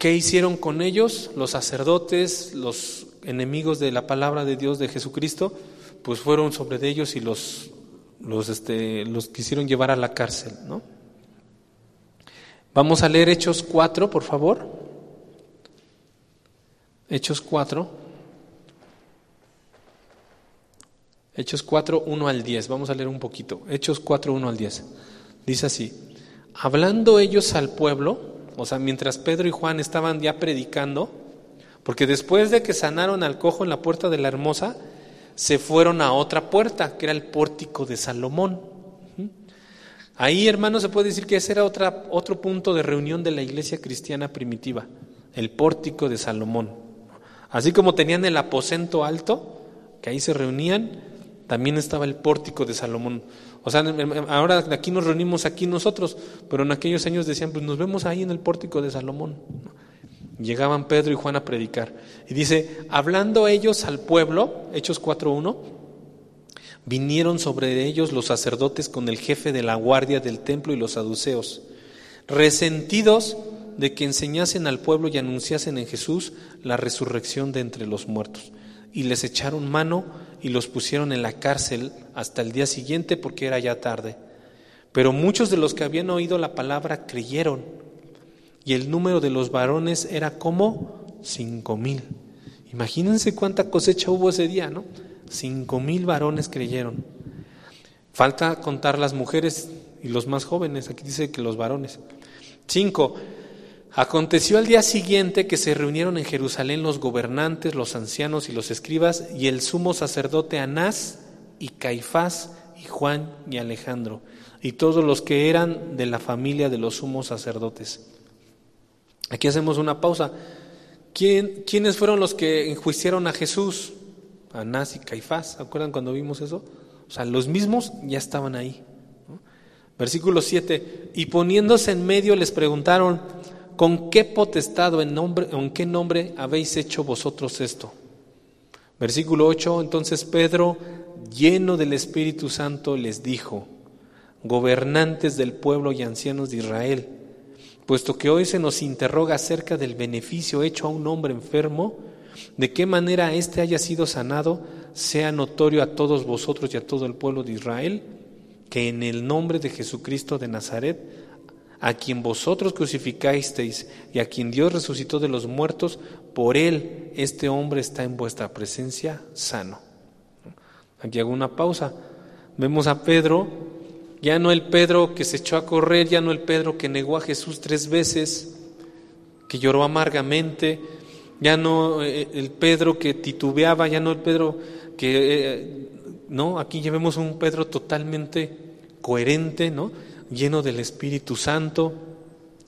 ¿Qué hicieron con ellos los sacerdotes, los enemigos de la palabra de Dios de Jesucristo? Pues fueron sobre ellos y los, los, este, los quisieron llevar a la cárcel, ¿no? Vamos a leer Hechos 4, por favor. Hechos 4. Hechos 4, 1 al 10. Vamos a leer un poquito. Hechos 4, 1 al 10. Dice así. Hablando ellos al pueblo, o sea, mientras Pedro y Juan estaban ya predicando, porque después de que sanaron al cojo en la puerta de la hermosa, se fueron a otra puerta, que era el pórtico de Salomón. Ahí, hermanos, se puede decir que ese era otro punto de reunión de la iglesia cristiana primitiva, el pórtico de Salomón. Así como tenían el aposento alto, que ahí se reunían, también estaba el pórtico de Salomón. O sea, ahora aquí nos reunimos aquí nosotros, pero en aquellos años decían, pues nos vemos ahí en el pórtico de Salomón. Llegaban Pedro y Juan a predicar. Y dice, hablando ellos al pueblo, Hechos 4.1, vinieron sobre ellos los sacerdotes con el jefe de la guardia del templo y los saduceos, resentidos de que enseñasen al pueblo y anunciasen en Jesús la resurrección de entre los muertos. Y les echaron mano y los pusieron en la cárcel hasta el día siguiente porque era ya tarde. Pero muchos de los que habían oído la palabra creyeron y el número de los varones era como cinco mil. Imagínense cuánta cosecha hubo ese día, ¿no? Cinco mil varones creyeron. Falta contar las mujeres y los más jóvenes. Aquí dice que los varones. Cinco. Aconteció al día siguiente que se reunieron en Jerusalén los gobernantes, los ancianos y los escribas y el sumo sacerdote Anás y Caifás y Juan y Alejandro y todos los que eran de la familia de los sumos sacerdotes. Aquí hacemos una pausa. ¿Quién, ¿Quiénes fueron los que enjuiciaron a Jesús? Anás y Caifás. ¿Se acuerdan cuando vimos eso? O sea, los mismos ya estaban ahí. Versículo 7. Y poniéndose en medio les preguntaron, ¿con qué potestad o en, nombre, en qué nombre habéis hecho vosotros esto? Versículo 8. Entonces Pedro, lleno del Espíritu Santo, les dijo, gobernantes del pueblo y ancianos de Israel, puesto que hoy se nos interroga acerca del beneficio hecho a un hombre enfermo, de qué manera éste haya sido sanado, sea notorio a todos vosotros y a todo el pueblo de Israel, que en el nombre de Jesucristo de Nazaret, a quien vosotros crucificasteis y a quien Dios resucitó de los muertos, por él este hombre está en vuestra presencia sano. Aquí hago una pausa. Vemos a Pedro ya no el Pedro que se echó a correr, ya no el Pedro que negó a Jesús tres veces, que lloró amargamente, ya no eh, el Pedro que titubeaba, ya no el Pedro que... Eh, no, aquí llevemos un Pedro totalmente coherente, ¿no? Lleno del Espíritu Santo,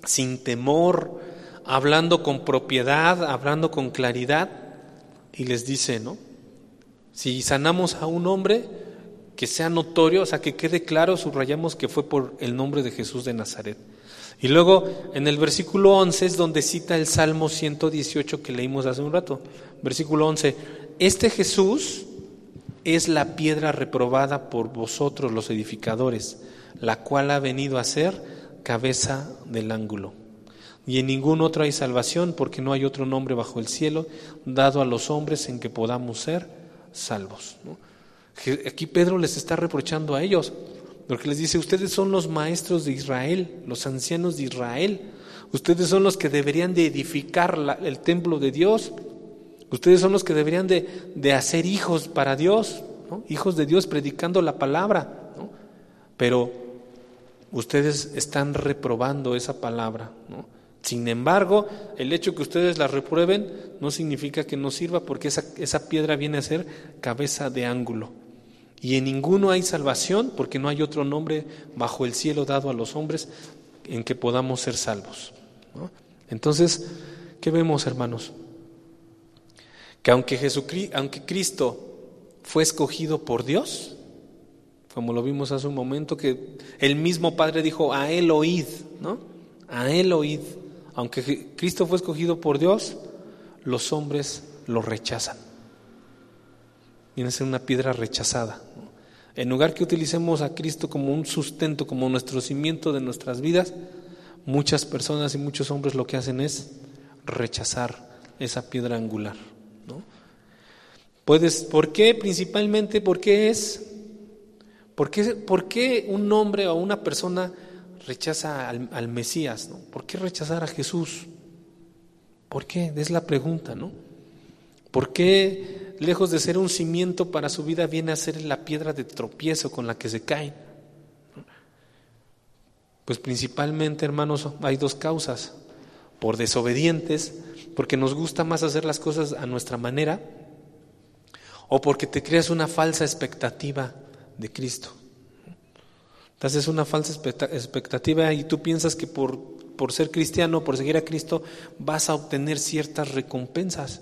sin temor, hablando con propiedad, hablando con claridad, y les dice, ¿no? Si sanamos a un hombre, que sea notorio, o sea, que quede claro, subrayamos que fue por el nombre de Jesús de Nazaret. Y luego en el versículo 11 es donde cita el Salmo 118 que leímos hace un rato. Versículo 11, este Jesús es la piedra reprobada por vosotros los edificadores, la cual ha venido a ser cabeza del ángulo. Y en ningún otro hay salvación, porque no hay otro nombre bajo el cielo dado a los hombres en que podamos ser salvos. Aquí Pedro les está reprochando a ellos, porque les dice, ustedes son los maestros de Israel, los ancianos de Israel, ustedes son los que deberían de edificar el templo de Dios, ustedes son los que deberían de, hacer hijos para Dios, hijos de Dios predicando la palabra, pero ustedes están reprobando esa palabra. Sin embargo, el hecho que ustedes la reprueben no significa que no sirva porque esa, esa piedra viene a ser cabeza de ángulo. Y en ninguno hay salvación porque no hay otro nombre bajo el cielo dado a los hombres en que podamos ser salvos. Entonces, ¿qué vemos, hermanos? Que aunque, Jesucristo, aunque Cristo fue escogido por Dios, como lo vimos hace un momento, que el mismo Padre dijo, a Él oíd, ¿no? A Él oíd. Aunque Cristo fue escogido por Dios, los hombres lo rechazan viene a ser una piedra rechazada. En lugar que utilicemos a Cristo como un sustento, como nuestro cimiento de nuestras vidas, muchas personas y muchos hombres lo que hacen es rechazar esa piedra angular. ¿no? Puedes, ¿Por qué? Principalmente porque es, ¿por qué, por qué un hombre o una persona rechaza al, Mesías? ¿Por qué rechazar a Jesús? ¿Por qué? Es la pregunta, ¿no? ¿Por qué lejos de ser un cimiento para su vida, viene a ser la piedra de tropiezo con la que se caen. Pues principalmente, hermanos, hay dos causas. Por desobedientes, porque nos gusta más hacer las cosas a nuestra manera, o porque te creas una falsa expectativa de Cristo. Te haces una falsa expectativa y tú piensas que por, por ser cristiano, por seguir a Cristo, vas a obtener ciertas recompensas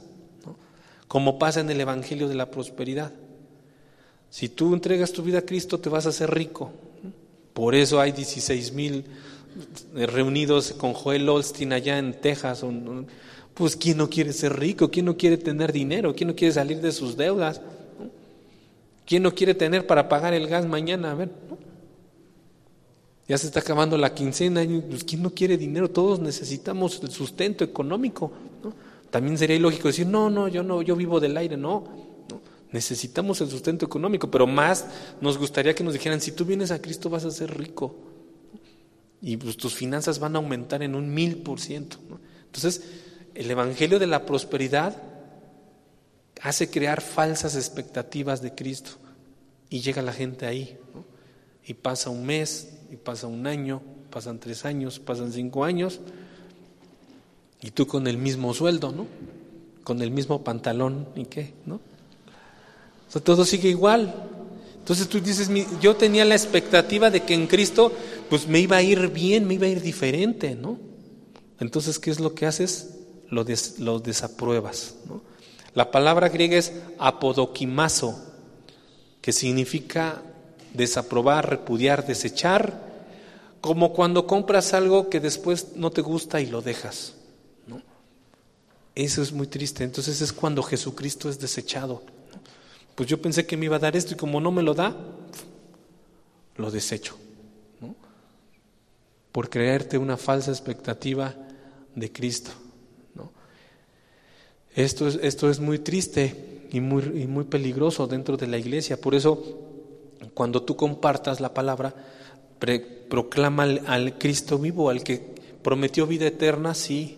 como pasa en el Evangelio de la Prosperidad. Si tú entregas tu vida a Cristo, te vas a hacer rico. Por eso hay 16 mil reunidos con Joel Olstein allá en Texas. Pues ¿quién no quiere ser rico? ¿Quién no quiere tener dinero? ¿Quién no quiere salir de sus deudas? ¿Quién no quiere tener para pagar el gas mañana? A ver, ya se está acabando la quincena. Pues, ¿Quién no quiere dinero? Todos necesitamos el sustento económico. ¿no? También sería ilógico decir, no, no, yo no, yo vivo del aire, no. Necesitamos el sustento económico, pero más nos gustaría que nos dijeran, si tú vienes a Cristo vas a ser rico y pues, tus finanzas van a aumentar en un mil por ciento. Entonces, el Evangelio de la prosperidad hace crear falsas expectativas de Cristo y llega la gente ahí. Y pasa un mes, y pasa un año, pasan tres años, pasan cinco años, y tú con el mismo sueldo, ¿no? Con el mismo pantalón y qué, ¿no? O sea, todo sigue igual. Entonces tú dices, yo tenía la expectativa de que en Cristo pues me iba a ir bien, me iba a ir diferente, ¿no? Entonces, ¿qué es lo que haces? Lo, lo desapruebas, ¿no? La palabra griega es apodoquimazo, que significa desaprobar, repudiar, desechar, como cuando compras algo que después no te gusta y lo dejas. ¿no? Eso es muy triste. Entonces es cuando Jesucristo es desechado. Pues yo pensé que me iba a dar esto y como no me lo da, lo desecho. ¿no? Por creerte una falsa expectativa de Cristo. Esto, es, esto es muy triste y muy, y muy peligroso dentro de la iglesia. Por eso, cuando tú compartas la palabra, proclama al, Cristo vivo, al que prometió vida eterna, sí.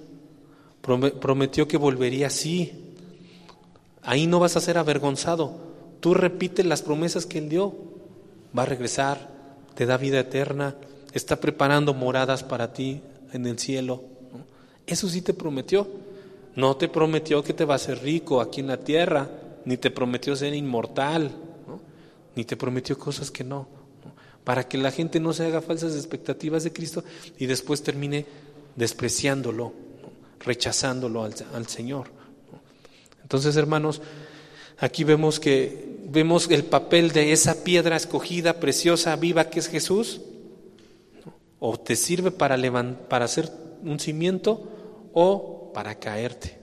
Prometió que volvería, sí. Ahí no vas a ser avergonzado. Tú repites las promesas que Él dio. Va a regresar, te da vida eterna, está preparando moradas para ti en el cielo. Eso sí te prometió. No te prometió que te va a hacer rico aquí en la tierra, ni te prometió ser inmortal, ni te prometió cosas que no para que la gente no se haga falsas expectativas de Cristo y después termine despreciándolo, rechazándolo al, Señor. Entonces, hermanos, aquí vemos que vemos el papel de esa piedra escogida, preciosa, viva que es Jesús, o te sirve para, para hacer un cimiento o para caerte.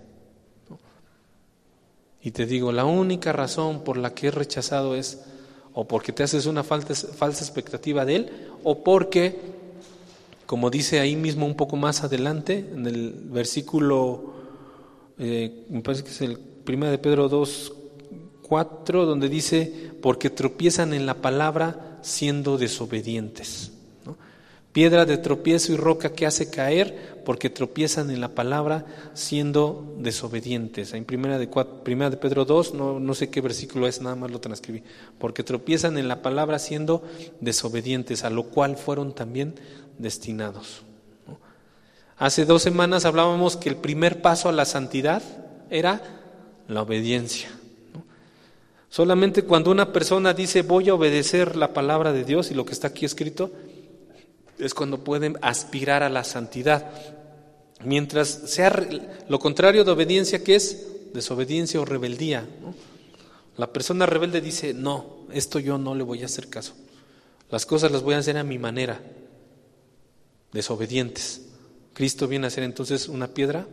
Y te digo, la única razón por la que he rechazado es o porque te haces una falsa, expectativa de Él, o porque, como dice ahí mismo un poco más adelante, en el versículo, eh, me parece que es el 1 de Pedro 2, 4, donde dice, porque tropiezan en la palabra siendo desobedientes. Piedra de tropiezo y roca que hace caer porque tropiezan en la palabra siendo desobedientes. En primera de, Pedro 2, no, no sé qué versículo es, nada más lo transcribí. Porque tropiezan en la palabra siendo desobedientes, a lo cual fueron también destinados. Hace dos semanas hablábamos que el primer paso a la santidad era la obediencia. Solamente cuando una persona dice voy a obedecer la palabra de Dios y lo que está aquí escrito, es cuando pueden aspirar a la santidad. Mientras sea lo contrario de obediencia, que es desobediencia o rebeldía. La persona rebelde dice, no, esto yo no le voy a hacer caso. Las cosas las voy a hacer a mi manera. Desobedientes. Cristo viene a ser entonces una piedra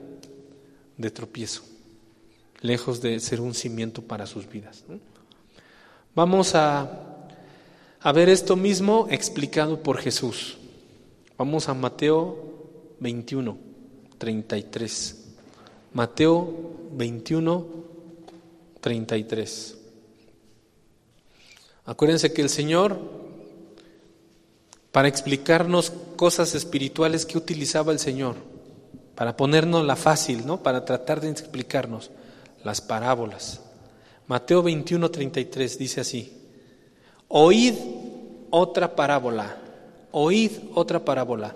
de tropiezo, lejos de ser un cimiento para sus vidas. Vamos a, a ver esto mismo explicado por Jesús. Vamos a Mateo 21, 33. Mateo 21, 33. Acuérdense que el Señor, para explicarnos cosas espirituales que utilizaba el Señor, para ponernos la fácil, ¿no? Para tratar de explicarnos las parábolas. Mateo 21, 33 dice así: Oíd otra parábola Oíd otra parábola.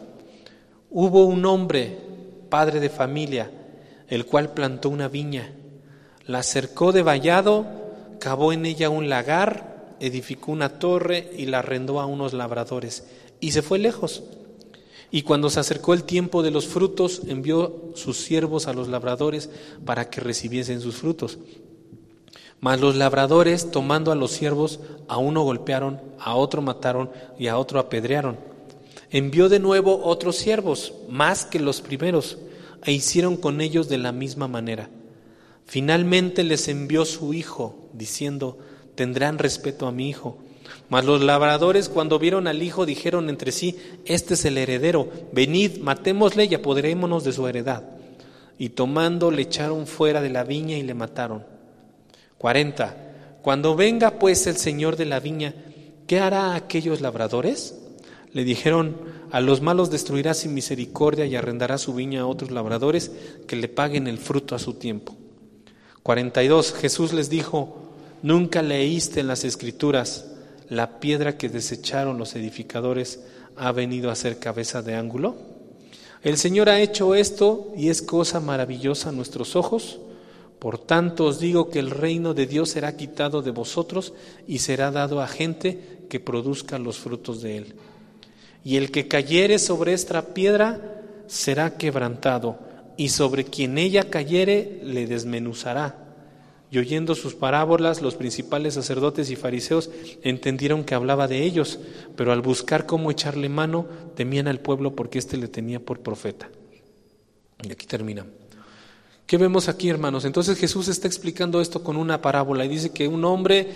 Hubo un hombre, padre de familia, el cual plantó una viña, la cercó de vallado, cavó en ella un lagar, edificó una torre y la arrendó a unos labradores, y se fue lejos. Y cuando se acercó el tiempo de los frutos, envió sus siervos a los labradores para que recibiesen sus frutos. Mas los labradores, tomando a los siervos, a uno golpearon, a otro mataron y a otro apedrearon. Envió de nuevo otros siervos, más que los primeros, e hicieron con ellos de la misma manera. Finalmente les envió su hijo, diciendo, tendrán respeto a mi hijo. Mas los labradores cuando vieron al hijo dijeron entre sí, este es el heredero, venid, matémosle y apoderémonos de su heredad. Y tomando le echaron fuera de la viña y le mataron. 40. Cuando venga pues el Señor de la viña, ¿qué hará a aquellos labradores? Le dijeron, a los malos destruirá sin misericordia y arrendará su viña a otros labradores que le paguen el fruto a su tiempo. 42. Jesús les dijo, ¿nunca leíste en las escrituras la piedra que desecharon los edificadores ha venido a ser cabeza de ángulo? El Señor ha hecho esto y es cosa maravillosa a nuestros ojos. Por tanto os digo que el reino de Dios será quitado de vosotros y será dado a gente que produzca los frutos de él. Y el que cayere sobre esta piedra será quebrantado, y sobre quien ella cayere le desmenuzará. Y oyendo sus parábolas, los principales sacerdotes y fariseos entendieron que hablaba de ellos, pero al buscar cómo echarle mano, temían al pueblo porque éste le tenía por profeta. Y aquí termina. ¿Qué vemos aquí, hermanos? Entonces Jesús está explicando esto con una parábola y dice que un hombre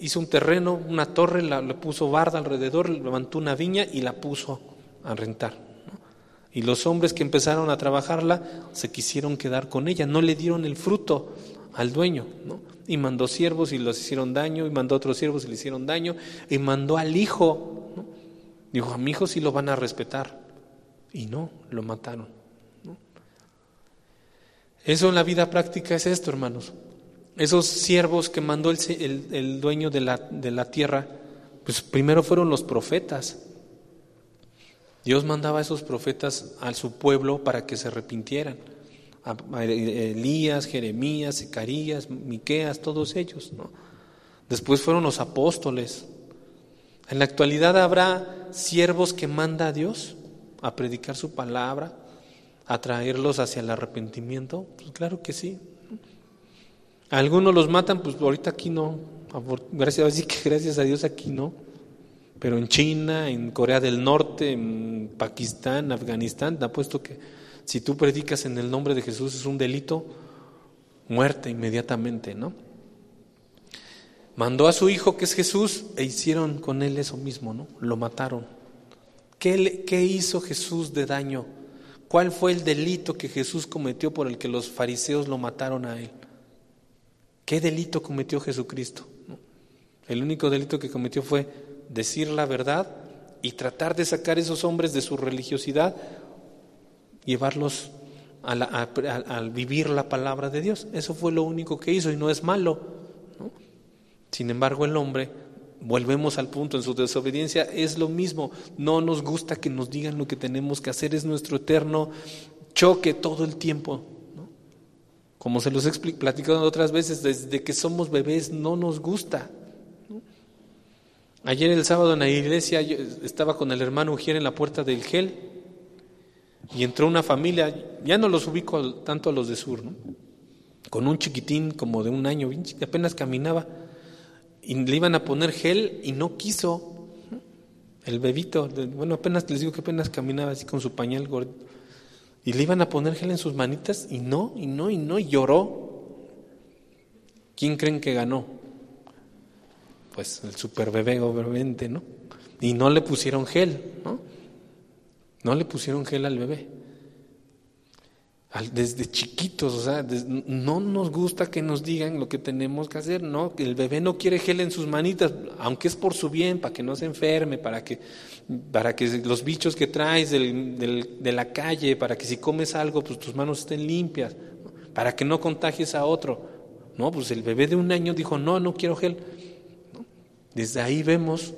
hizo un terreno, una torre, le puso barda alrededor, levantó una viña y la puso a rentar. Y los hombres que empezaron a trabajarla se quisieron quedar con ella, no le dieron el fruto al dueño, ¿no? Y mandó siervos y los hicieron daño, y mandó otros siervos y le hicieron daño, y mandó al hijo. Dijo, a mi hijo sí lo van a respetar. Y no, lo mataron. Eso en la vida práctica es esto, hermanos. Esos siervos que mandó el, el, dueño de la, de la tierra, pues primero fueron los profetas. Dios mandaba a esos profetas a su pueblo para que se arrepintieran a Elías, Jeremías, Zacarías, Miqueas, todos ellos. ¿no? Después fueron los apóstoles. En la actualidad habrá siervos que manda a Dios a predicar su palabra, a traerlos hacia el arrepentimiento. Pues claro que sí. Algunos los matan, pues ahorita aquí no. Gracias, (laughs) gracias a Dios aquí no. Pero en China, en Corea del Norte, en Pakistán, Afganistán, te puesto que si tú predicas en el nombre de Jesús es un delito, muerte inmediatamente, ¿no? Mandó a su hijo, que es Jesús, e hicieron con él eso mismo, ¿no? Lo mataron. ¿Qué, ¿Qué hizo Jesús de daño? ¿Cuál fue el delito que Jesús cometió por el que los fariseos lo mataron a él? ¿Qué delito cometió Jesucristo? El único delito que cometió fue decir la verdad y tratar de sacar a esos hombres de su religiosidad llevarlos a, vivir la palabra de Dios. Eso fue lo único que hizo y no es malo. Sin embargo, el hombre, volvemos al punto, en su desobediencia es lo mismo. No nos gusta que nos digan lo que tenemos que hacer, es nuestro eterno choque todo el tiempo. Como se los he platicado otras veces, desde que somos bebés no nos gusta. Ayer el sábado en la iglesia yo estaba con el hermano Ujier en la puerta del gel y entró una familia, ya no los ubico tanto a los de sur, ¿no? con un chiquitín como de un año, apenas caminaba, y le iban a poner gel y no quiso. El bebito, bueno, apenas les digo que apenas caminaba así con su pañal gordo. Y le iban a poner gel en sus manitas y no, y no, y no, y lloró. ¿Quién creen que ganó? Pues el super bebé, obviamente, ¿no? Y no le pusieron gel, ¿no? No le pusieron gel al bebé. Desde chiquitos, o sea, no nos gusta que nos digan lo que tenemos que hacer, no, el bebé no quiere gel en sus manitas, aunque es por su bien, para que no se enferme, para que, para que los bichos que traes de la calle, para que si comes algo, pues tus manos estén limpias, para que no contagies a otro. No, pues el bebé de un año dijo, no, no quiero gel. Desde ahí vemos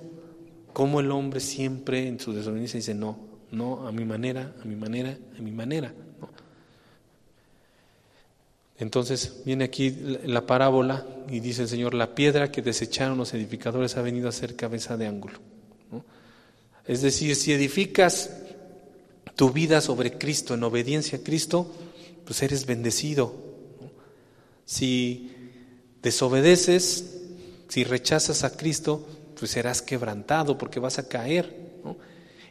cómo el hombre siempre en su desobediencia dice, no, no a mi manera, a mi manera, a mi manera. Entonces viene aquí la parábola y dice el Señor, la piedra que desecharon los edificadores ha venido a ser cabeza de ángulo. Es decir, si edificas tu vida sobre Cristo, en obediencia a Cristo, pues eres bendecido. Si desobedeces, si rechazas a Cristo, pues serás quebrantado porque vas a caer.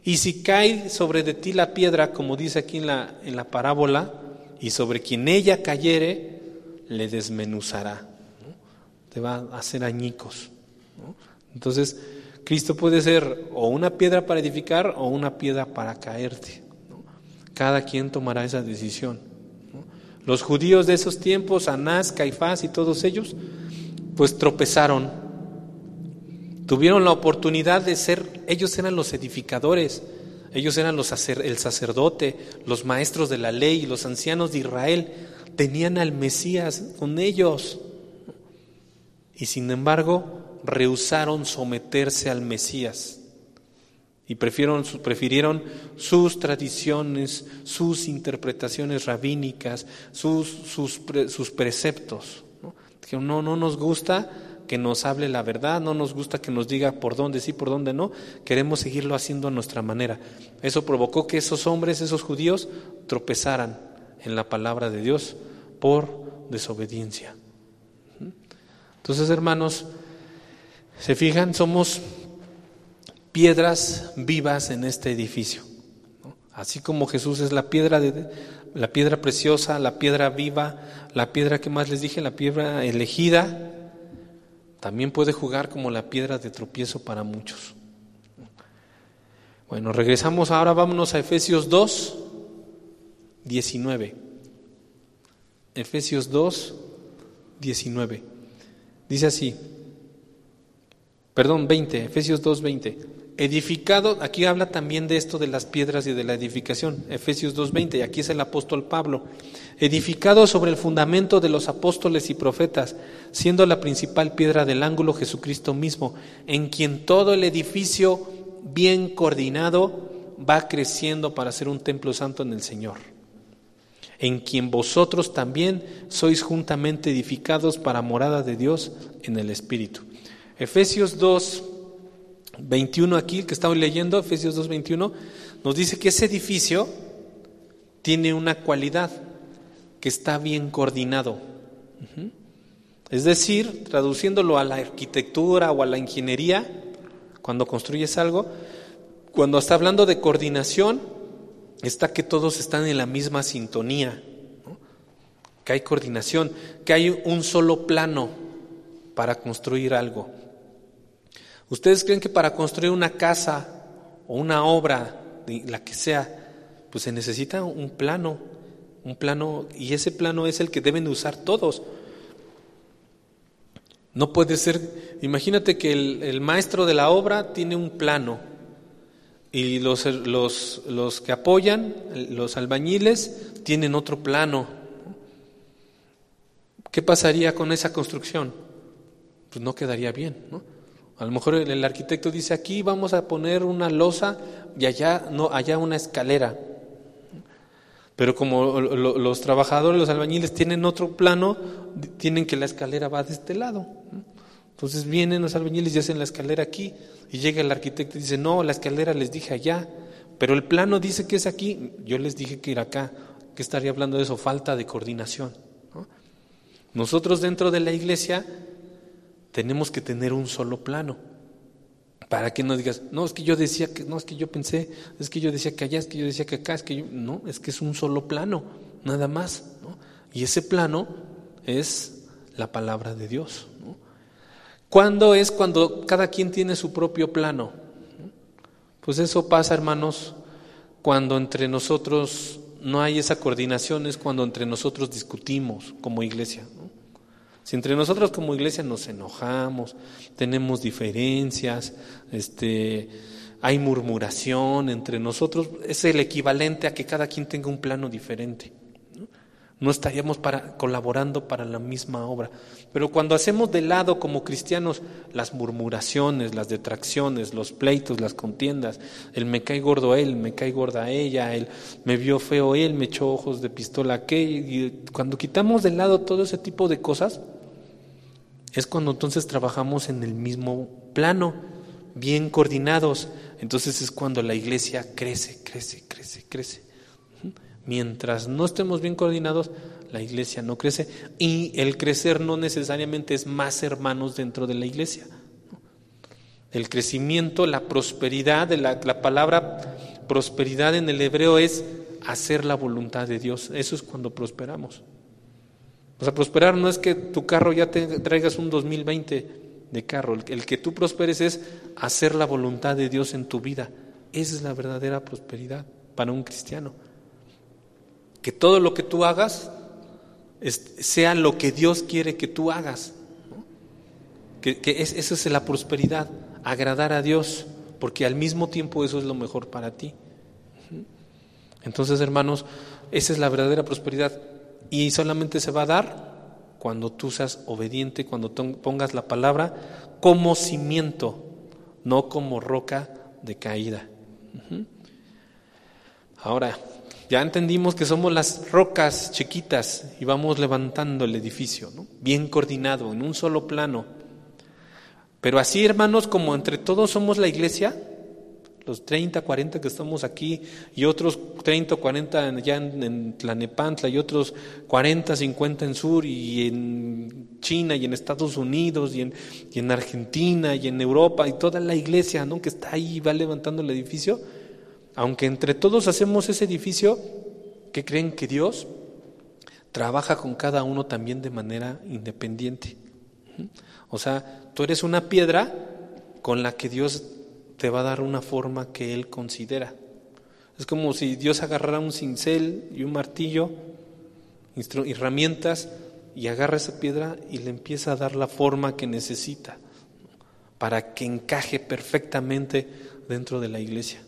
Y si cae sobre de ti la piedra, como dice aquí en la, en la parábola, y sobre quien ella cayere, le desmenuzará. Te va a hacer añicos. Entonces, Cristo puede ser o una piedra para edificar o una piedra para caerte. Cada quien tomará esa decisión. Los judíos de esos tiempos, Anás, Caifás y todos ellos, pues tropezaron Tuvieron la oportunidad de ser, ellos eran los edificadores, ellos eran los el sacerdote, los maestros de la ley, los ancianos de Israel, tenían al Mesías con ellos. Y sin embargo, rehusaron someterse al Mesías y prefirieron, prefirieron sus tradiciones, sus interpretaciones rabínicas, sus, sus, sus preceptos. ¿no? Dijeron, no, no nos gusta, que nos hable la verdad, no nos gusta que nos diga por dónde sí, por dónde no, queremos seguirlo haciendo a nuestra manera. Eso provocó que esos hombres, esos judíos, tropezaran en la palabra de Dios por desobediencia. Entonces, hermanos, se fijan, somos piedras vivas en este edificio. Así como Jesús es la piedra de, la piedra preciosa, la piedra viva, la piedra que más les dije, la piedra elegida, también puede jugar como la piedra de tropiezo para muchos. Bueno, regresamos ahora, vámonos a Efesios 2, 19. Efesios 2, 19. Dice así, perdón, 20, Efesios 2, 20. Edificado, aquí habla también de esto de las piedras y de la edificación, Efesios 2.20, y aquí es el apóstol Pablo, edificado sobre el fundamento de los apóstoles y profetas, siendo la principal piedra del ángulo Jesucristo mismo, en quien todo el edificio bien coordinado va creciendo para ser un templo santo en el Señor, en quien vosotros también sois juntamente edificados para morada de Dios en el Espíritu. Efesios 2, 21 aquí, que estamos leyendo, Efesios 2.21, nos dice que ese edificio tiene una cualidad, que está bien coordinado. Es decir, traduciéndolo a la arquitectura o a la ingeniería, cuando construyes algo, cuando está hablando de coordinación, está que todos están en la misma sintonía, que hay coordinación, que hay un solo plano para construir algo. ¿Ustedes creen que para construir una casa o una obra, la que sea, pues se necesita un plano, un plano, y ese plano es el que deben usar todos? No puede ser, imagínate que el, maestro de la obra tiene un plano y los, los, los que apoyan, los albañiles, tienen otro plano. ¿Qué pasaría con esa construcción? Pues no quedaría bien, ¿no? A lo mejor el, arquitecto dice aquí vamos a poner una losa y allá no allá una escalera. Pero como los trabajadores, los albañiles tienen otro plano, tienen que la escalera va de este lado. Entonces vienen los albañiles y hacen la escalera aquí y llega el arquitecto y dice, "No, la escalera les dije allá, pero el plano dice que es aquí, yo les dije que ir acá." ¿Qué estaría hablando de eso? Falta de coordinación. Nosotros dentro de la iglesia tenemos que tener un solo plano. Para que no digas, no, es que yo decía que, no, es que yo pensé, es que yo decía que allá, es que yo decía que acá, es que yo, no, es que es un solo plano, nada más. Y ese plano es la palabra de Dios. ¿Cuándo es cuando cada quien tiene su propio plano? Pues eso pasa, hermanos, cuando entre nosotros no hay esa coordinación, es cuando entre nosotros discutimos como iglesia. Si entre nosotros como iglesia nos enojamos, tenemos diferencias, este, hay murmuración entre nosotros, es el equivalente a que cada quien tenga un plano diferente. No, estaríamos para, colaborando para la misma obra. Pero cuando hacemos de lado como cristianos las murmuraciones, las detracciones, los pleitos, las contiendas, el me cae gordo él, me cae gorda ella, él me vio feo él, me echó ojos de pistola aquel, y cuando quitamos de lado todo ese tipo de cosas, es cuando entonces trabajamos en el mismo plano, bien coordinados. Entonces es cuando la iglesia crece, crece, crece, crece. Mientras no estemos bien coordinados, la iglesia no crece. Y el crecer no necesariamente es más hermanos dentro de la iglesia. El crecimiento, la prosperidad, la, la palabra prosperidad en el hebreo es hacer la voluntad de Dios. Eso es cuando prosperamos. O sea, prosperar no es que tu carro ya te traigas un 2020 de carro. El, que tú prosperes es hacer la voluntad de Dios en tu vida. Esa es la verdadera prosperidad para un cristiano. Que todo lo que tú hagas sea lo que Dios quiere que tú hagas. Que, esa es la prosperidad, agradar a Dios, porque al mismo tiempo eso es lo mejor para ti. Entonces, hermanos, esa es la verdadera prosperidad y solamente se va a dar cuando tú seas obediente, cuando pongas la palabra como cimiento, no como roca de caída. Ahora, ya entendimos que somos las rocas chiquitas y vamos levantando el edificio, bien coordinado, en un solo plano. Pero así, hermanos, como entre todos somos la iglesia, los 30, 40 que estamos aquí, y otros 30 o 40 ya en, Tlanepantla, y otros 40, 50 en Sur, y en China, y en Estados Unidos, y en, y en Argentina, y en Europa, y toda la iglesia ¿no? que está ahí va levantando el edificio, aunque entre todos hacemos ese edificio, que creen que Dios trabaja con cada uno también de manera independiente. O sea, tú eres una piedra con la que Dios te va a dar una forma que Él considera. Es como si Dios agarrara un cincel y un martillo, herramientas, y agarra esa piedra y le empieza a dar la forma que necesita para que encaje perfectamente dentro de la iglesia.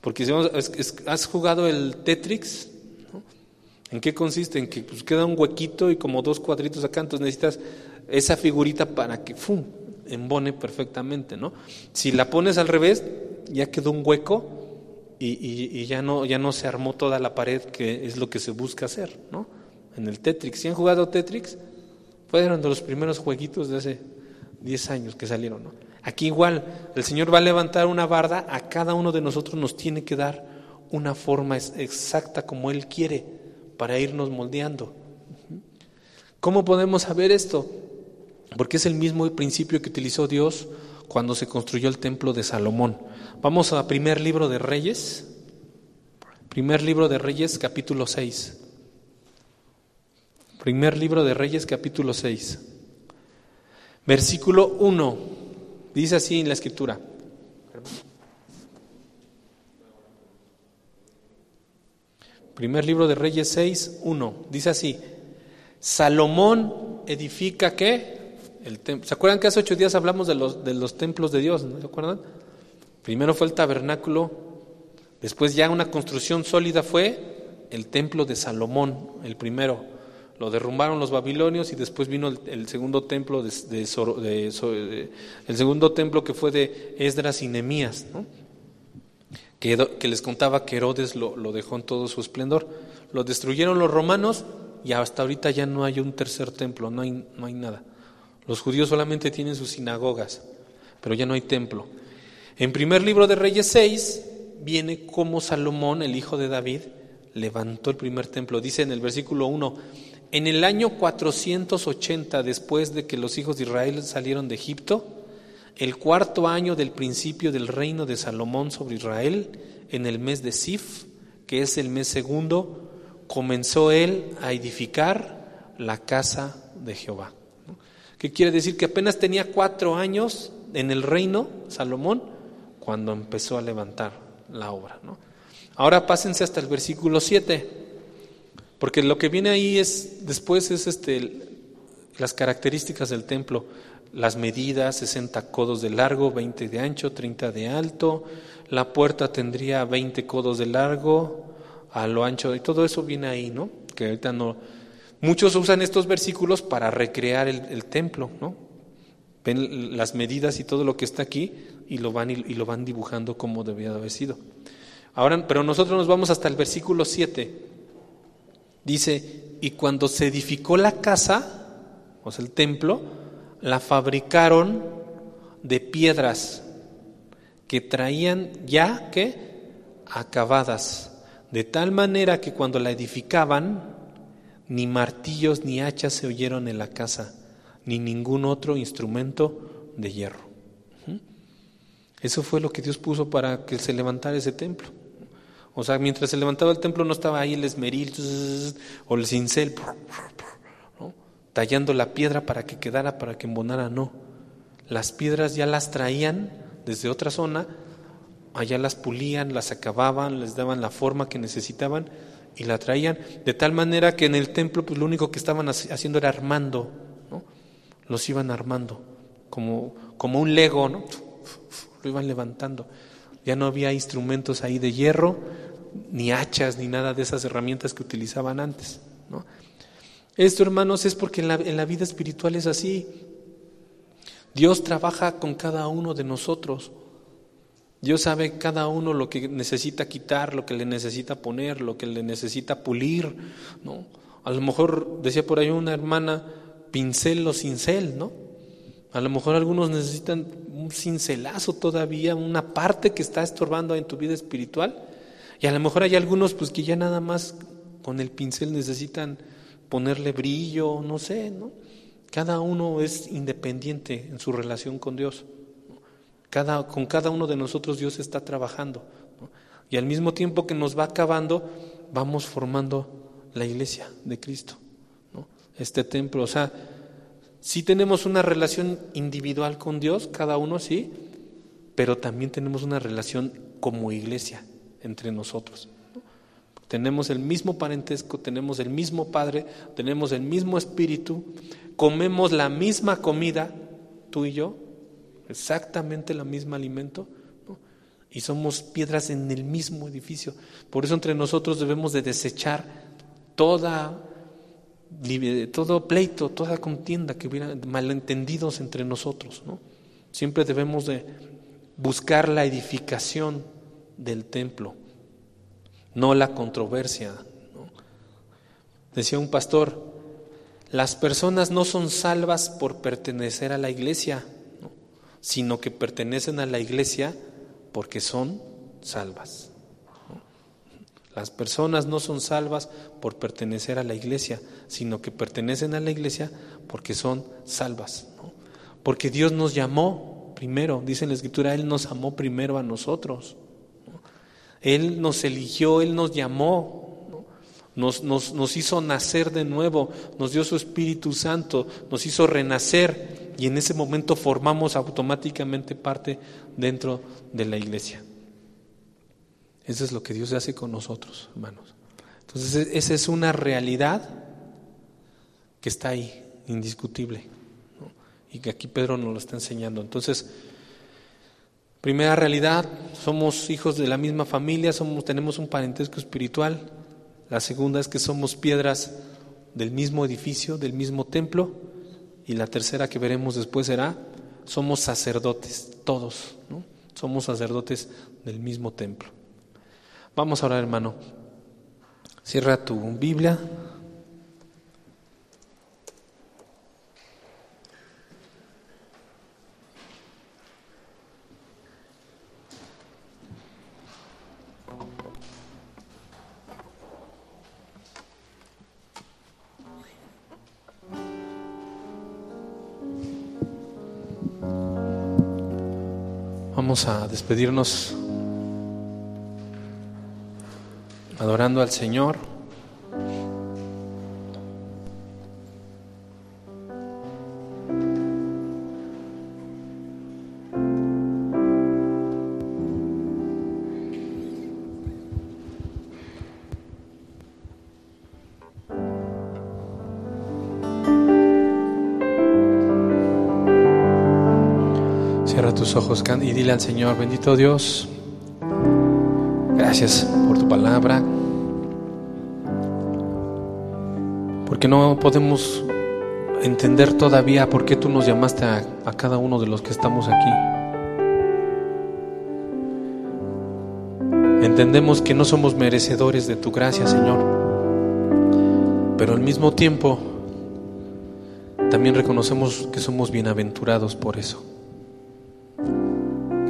Porque si has jugado el Tetrix, ¿en qué consiste? En que pues, queda un huequito y como dos cuadritos acá, entonces necesitas esa figurita para que ¡fum! Embone perfectamente, ¿no? Si la pones al revés, ya quedó un hueco y, ya, no, ya no se armó toda la pared, que es lo que se busca hacer, ¿no? En el Tetrix. ¿Si han jugado Tetrix? Fueron de los primeros jueguitos de hace 10 años que salieron, ¿no? Aquí igual, el Señor va a levantar una barda, a cada uno de nosotros nos tiene que dar una forma exacta como Él quiere para irnos moldeando. ¿Cómo podemos saber esto? Porque es el mismo principio que utilizó Dios cuando se construyó el templo de Salomón. Vamos a primer libro de Reyes, primer libro de Reyes capítulo 6. Primer libro de Reyes capítulo 6. Versículo 1. Dice así en la escritura. Primer libro de Reyes 6, 1. Dice así. Salomón edifica qué? ¿Se acuerdan que hace ocho días hablamos de los, de los templos de Dios? ¿No se acuerdan? Primero fue el tabernáculo, después ya una construcción sólida fue el templo de Salomón, el primero. Lo derrumbaron los babilonios y después vino el, segundo templo de, el segundo templo que fue de Esdras y Nemías, que, que, les contaba que Herodes lo, lo dejó en todo su esplendor. Lo destruyeron los romanos y hasta ahorita ya no hay un tercer templo, no hay, no hay nada. Los judíos solamente tienen sus sinagogas, pero ya no hay templo. En primer libro de Reyes 6 viene cómo Salomón, el hijo de David, levantó el primer templo. Dice en el versículo 1, en el año 480 después de que los hijos de Israel salieron de Egipto, el cuarto año del principio del reino de Salomón sobre Israel, en el mes de Sif, que es el mes segundo, comenzó él a edificar la casa de Jehová. ¿Qué quiere decir? Que apenas tenía cuatro años en el reino, Salomón, cuando empezó a levantar la obra. ¿no? Ahora pásense hasta el versículo 7, porque lo que viene ahí es, después es este, las características del templo, las medidas, 60 codos de largo, 20 de ancho, 30 de alto, la puerta tendría 20 codos de largo, a lo ancho, y todo eso viene ahí, ¿no? Que ahorita no, Muchos usan estos versículos para recrear el, templo, ¿no? Ven las medidas y todo lo que está aquí y lo van, y, lo van dibujando como debía haber sido. Ahora, pero nosotros nos vamos hasta el versículo 7. Dice, y cuando se edificó la casa, o sea, el templo, la fabricaron de piedras que traían ya que acabadas, de tal manera que cuando la edificaban, ni martillos ni hachas se oyeron en la casa, ni ningún otro instrumento de hierro. Eso fue lo que Dios puso para que se levantara ese templo. O sea, mientras se levantaba el templo no estaba ahí el esmeril o el cincel, tallando la piedra para que quedara, para que embonara, no. Las piedras ya las traían desde otra zona, allá las pulían, las acababan, les daban la forma que necesitaban y la traían de tal manera que en el templo pues lo único que estaban haciendo era armando, ¿no? los iban armando como, como un lego, ¿no? lo iban levantando. Ya no había instrumentos ahí de hierro, ni hachas, ni nada de esas herramientas que utilizaban antes. ¿no? Esto, hermanos, es porque en la, en la vida espiritual es así. Dios trabaja con cada uno de nosotros. Dios sabe cada uno lo que necesita quitar, lo que le necesita poner, lo que le necesita pulir, ¿no? A lo mejor, decía por ahí una hermana, pincel o cincel, ¿no? A lo mejor algunos necesitan un cincelazo todavía, una parte que está estorbando en tu vida espiritual. Y a lo mejor hay algunos pues que ya nada más con el pincel necesitan ponerle brillo, no sé, ¿no? Cada uno es independiente en su relación con Dios. Cada, con cada uno de nosotros Dios está trabajando. Y al mismo tiempo que nos va acabando, vamos formando la iglesia de Cristo, este templo. O sea, sí tenemos una relación individual con Dios, cada uno sí, pero también tenemos una relación como iglesia entre nosotros. Tenemos el mismo parentesco, tenemos el mismo Padre, tenemos el mismo Espíritu, comemos la misma comida, tú y yo, exactamente el mismo alimento y somos piedras en el mismo edificio. Por eso entre nosotros debemos de desechar toda todo pleito, toda contienda que hubiera malentendidos entre nosotros, ¿no? Siempre debemos de buscar la edificación del templo, no la controversia. Decía un pastor, las personas no son salvas por pertenecer a la iglesia, sino que pertenecen a la iglesia porque son salvas. Las personas no son salvas por pertenecer a la iglesia, sino que pertenecen a la iglesia porque son salvas. Porque Dios nos llamó primero, dice en la Escritura, Él nos amó primero a nosotros. Él nos eligió, Él nos llamó, nos, nos, nos hizo nacer de nuevo, nos dio su Espíritu Santo, nos hizo renacer y en ese momento formamos automáticamente parte dentro de la iglesia. Eso es lo que Dios hace con nosotros, hermanos. Entonces, e-, esa es una realidad que está ahí, indiscutible, y que aquí Pedro nos lo está enseñando. Entonces, primera realidad, somos hijos de la misma familia, somos, tenemos un parentesco espiritual. La segunda es que somos piedras del mismo edificio, del mismo templo. Y la tercera que veremos después será, somos sacerdotes, todos, ¿no? Somos sacerdotes del mismo templo. Vamos a orar, hermano. Cierra tu Biblia. Vamos a despedirnos adorando al Señor. Ojos y dile al Señor, bendito Dios, gracias por tu palabra, porque no podemos entender todavía por qué tú nos llamaste a, a cada uno de los que estamos aquí. Entendemos que no somos merecedores de tu gracia, Señor, pero al mismo tiempo también reconocemos que somos bienaventurados por eso.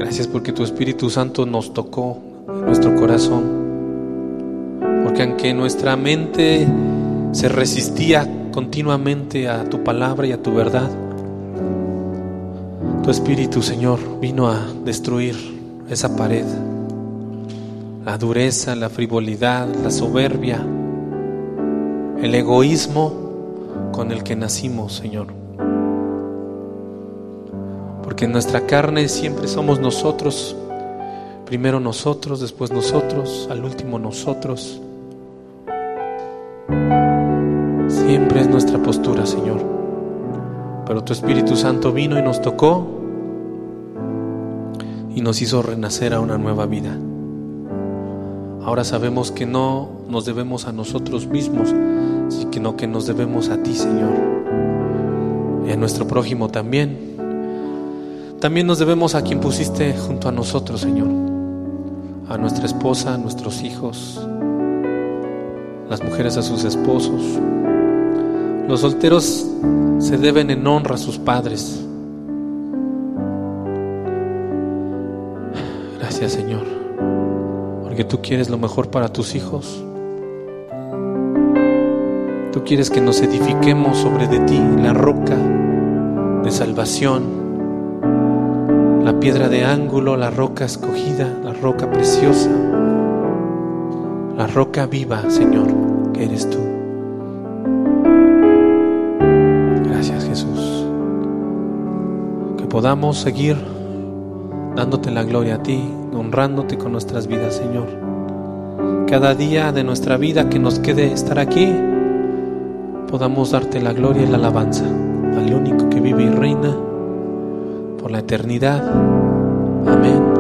Gracias porque tu Espíritu Santo nos tocó nuestro corazón. Porque aunque nuestra mente se resistía continuamente a tu palabra y a tu verdad, tu Espíritu, Señor, vino a destruir esa pared, la dureza, la frivolidad, la soberbia, el egoísmo con el que nacimos, Señor. Porque en nuestra carne siempre somos nosotros, primero nosotros, después nosotros, al último nosotros. Siempre es nuestra postura, Señor. Pero tu Espíritu Santo vino y nos tocó y nos hizo renacer a una nueva vida. Ahora sabemos que no nos debemos a nosotros mismos, sino que nos debemos a ti, Señor. Y a nuestro prójimo también. También nos debemos a quien pusiste junto a nosotros, Señor. A nuestra esposa, a nuestros hijos, las mujeres a sus esposos. Los solteros se deben en honra a sus padres. Gracias, Señor, porque tú quieres lo mejor para tus hijos. Tú quieres que nos edifiquemos sobre de ti, la roca de salvación, la piedra de ángulo, la roca escogida, la roca preciosa, la roca viva, Señor, que eres tú. Gracias, Jesús. Que podamos seguir dándote la gloria a ti, honrándote con nuestras vidas, Señor. Cada día de nuestra vida que nos quede estar aquí, podamos darte la gloria y la alabanza al único que vive y reina la eternidad. Amén.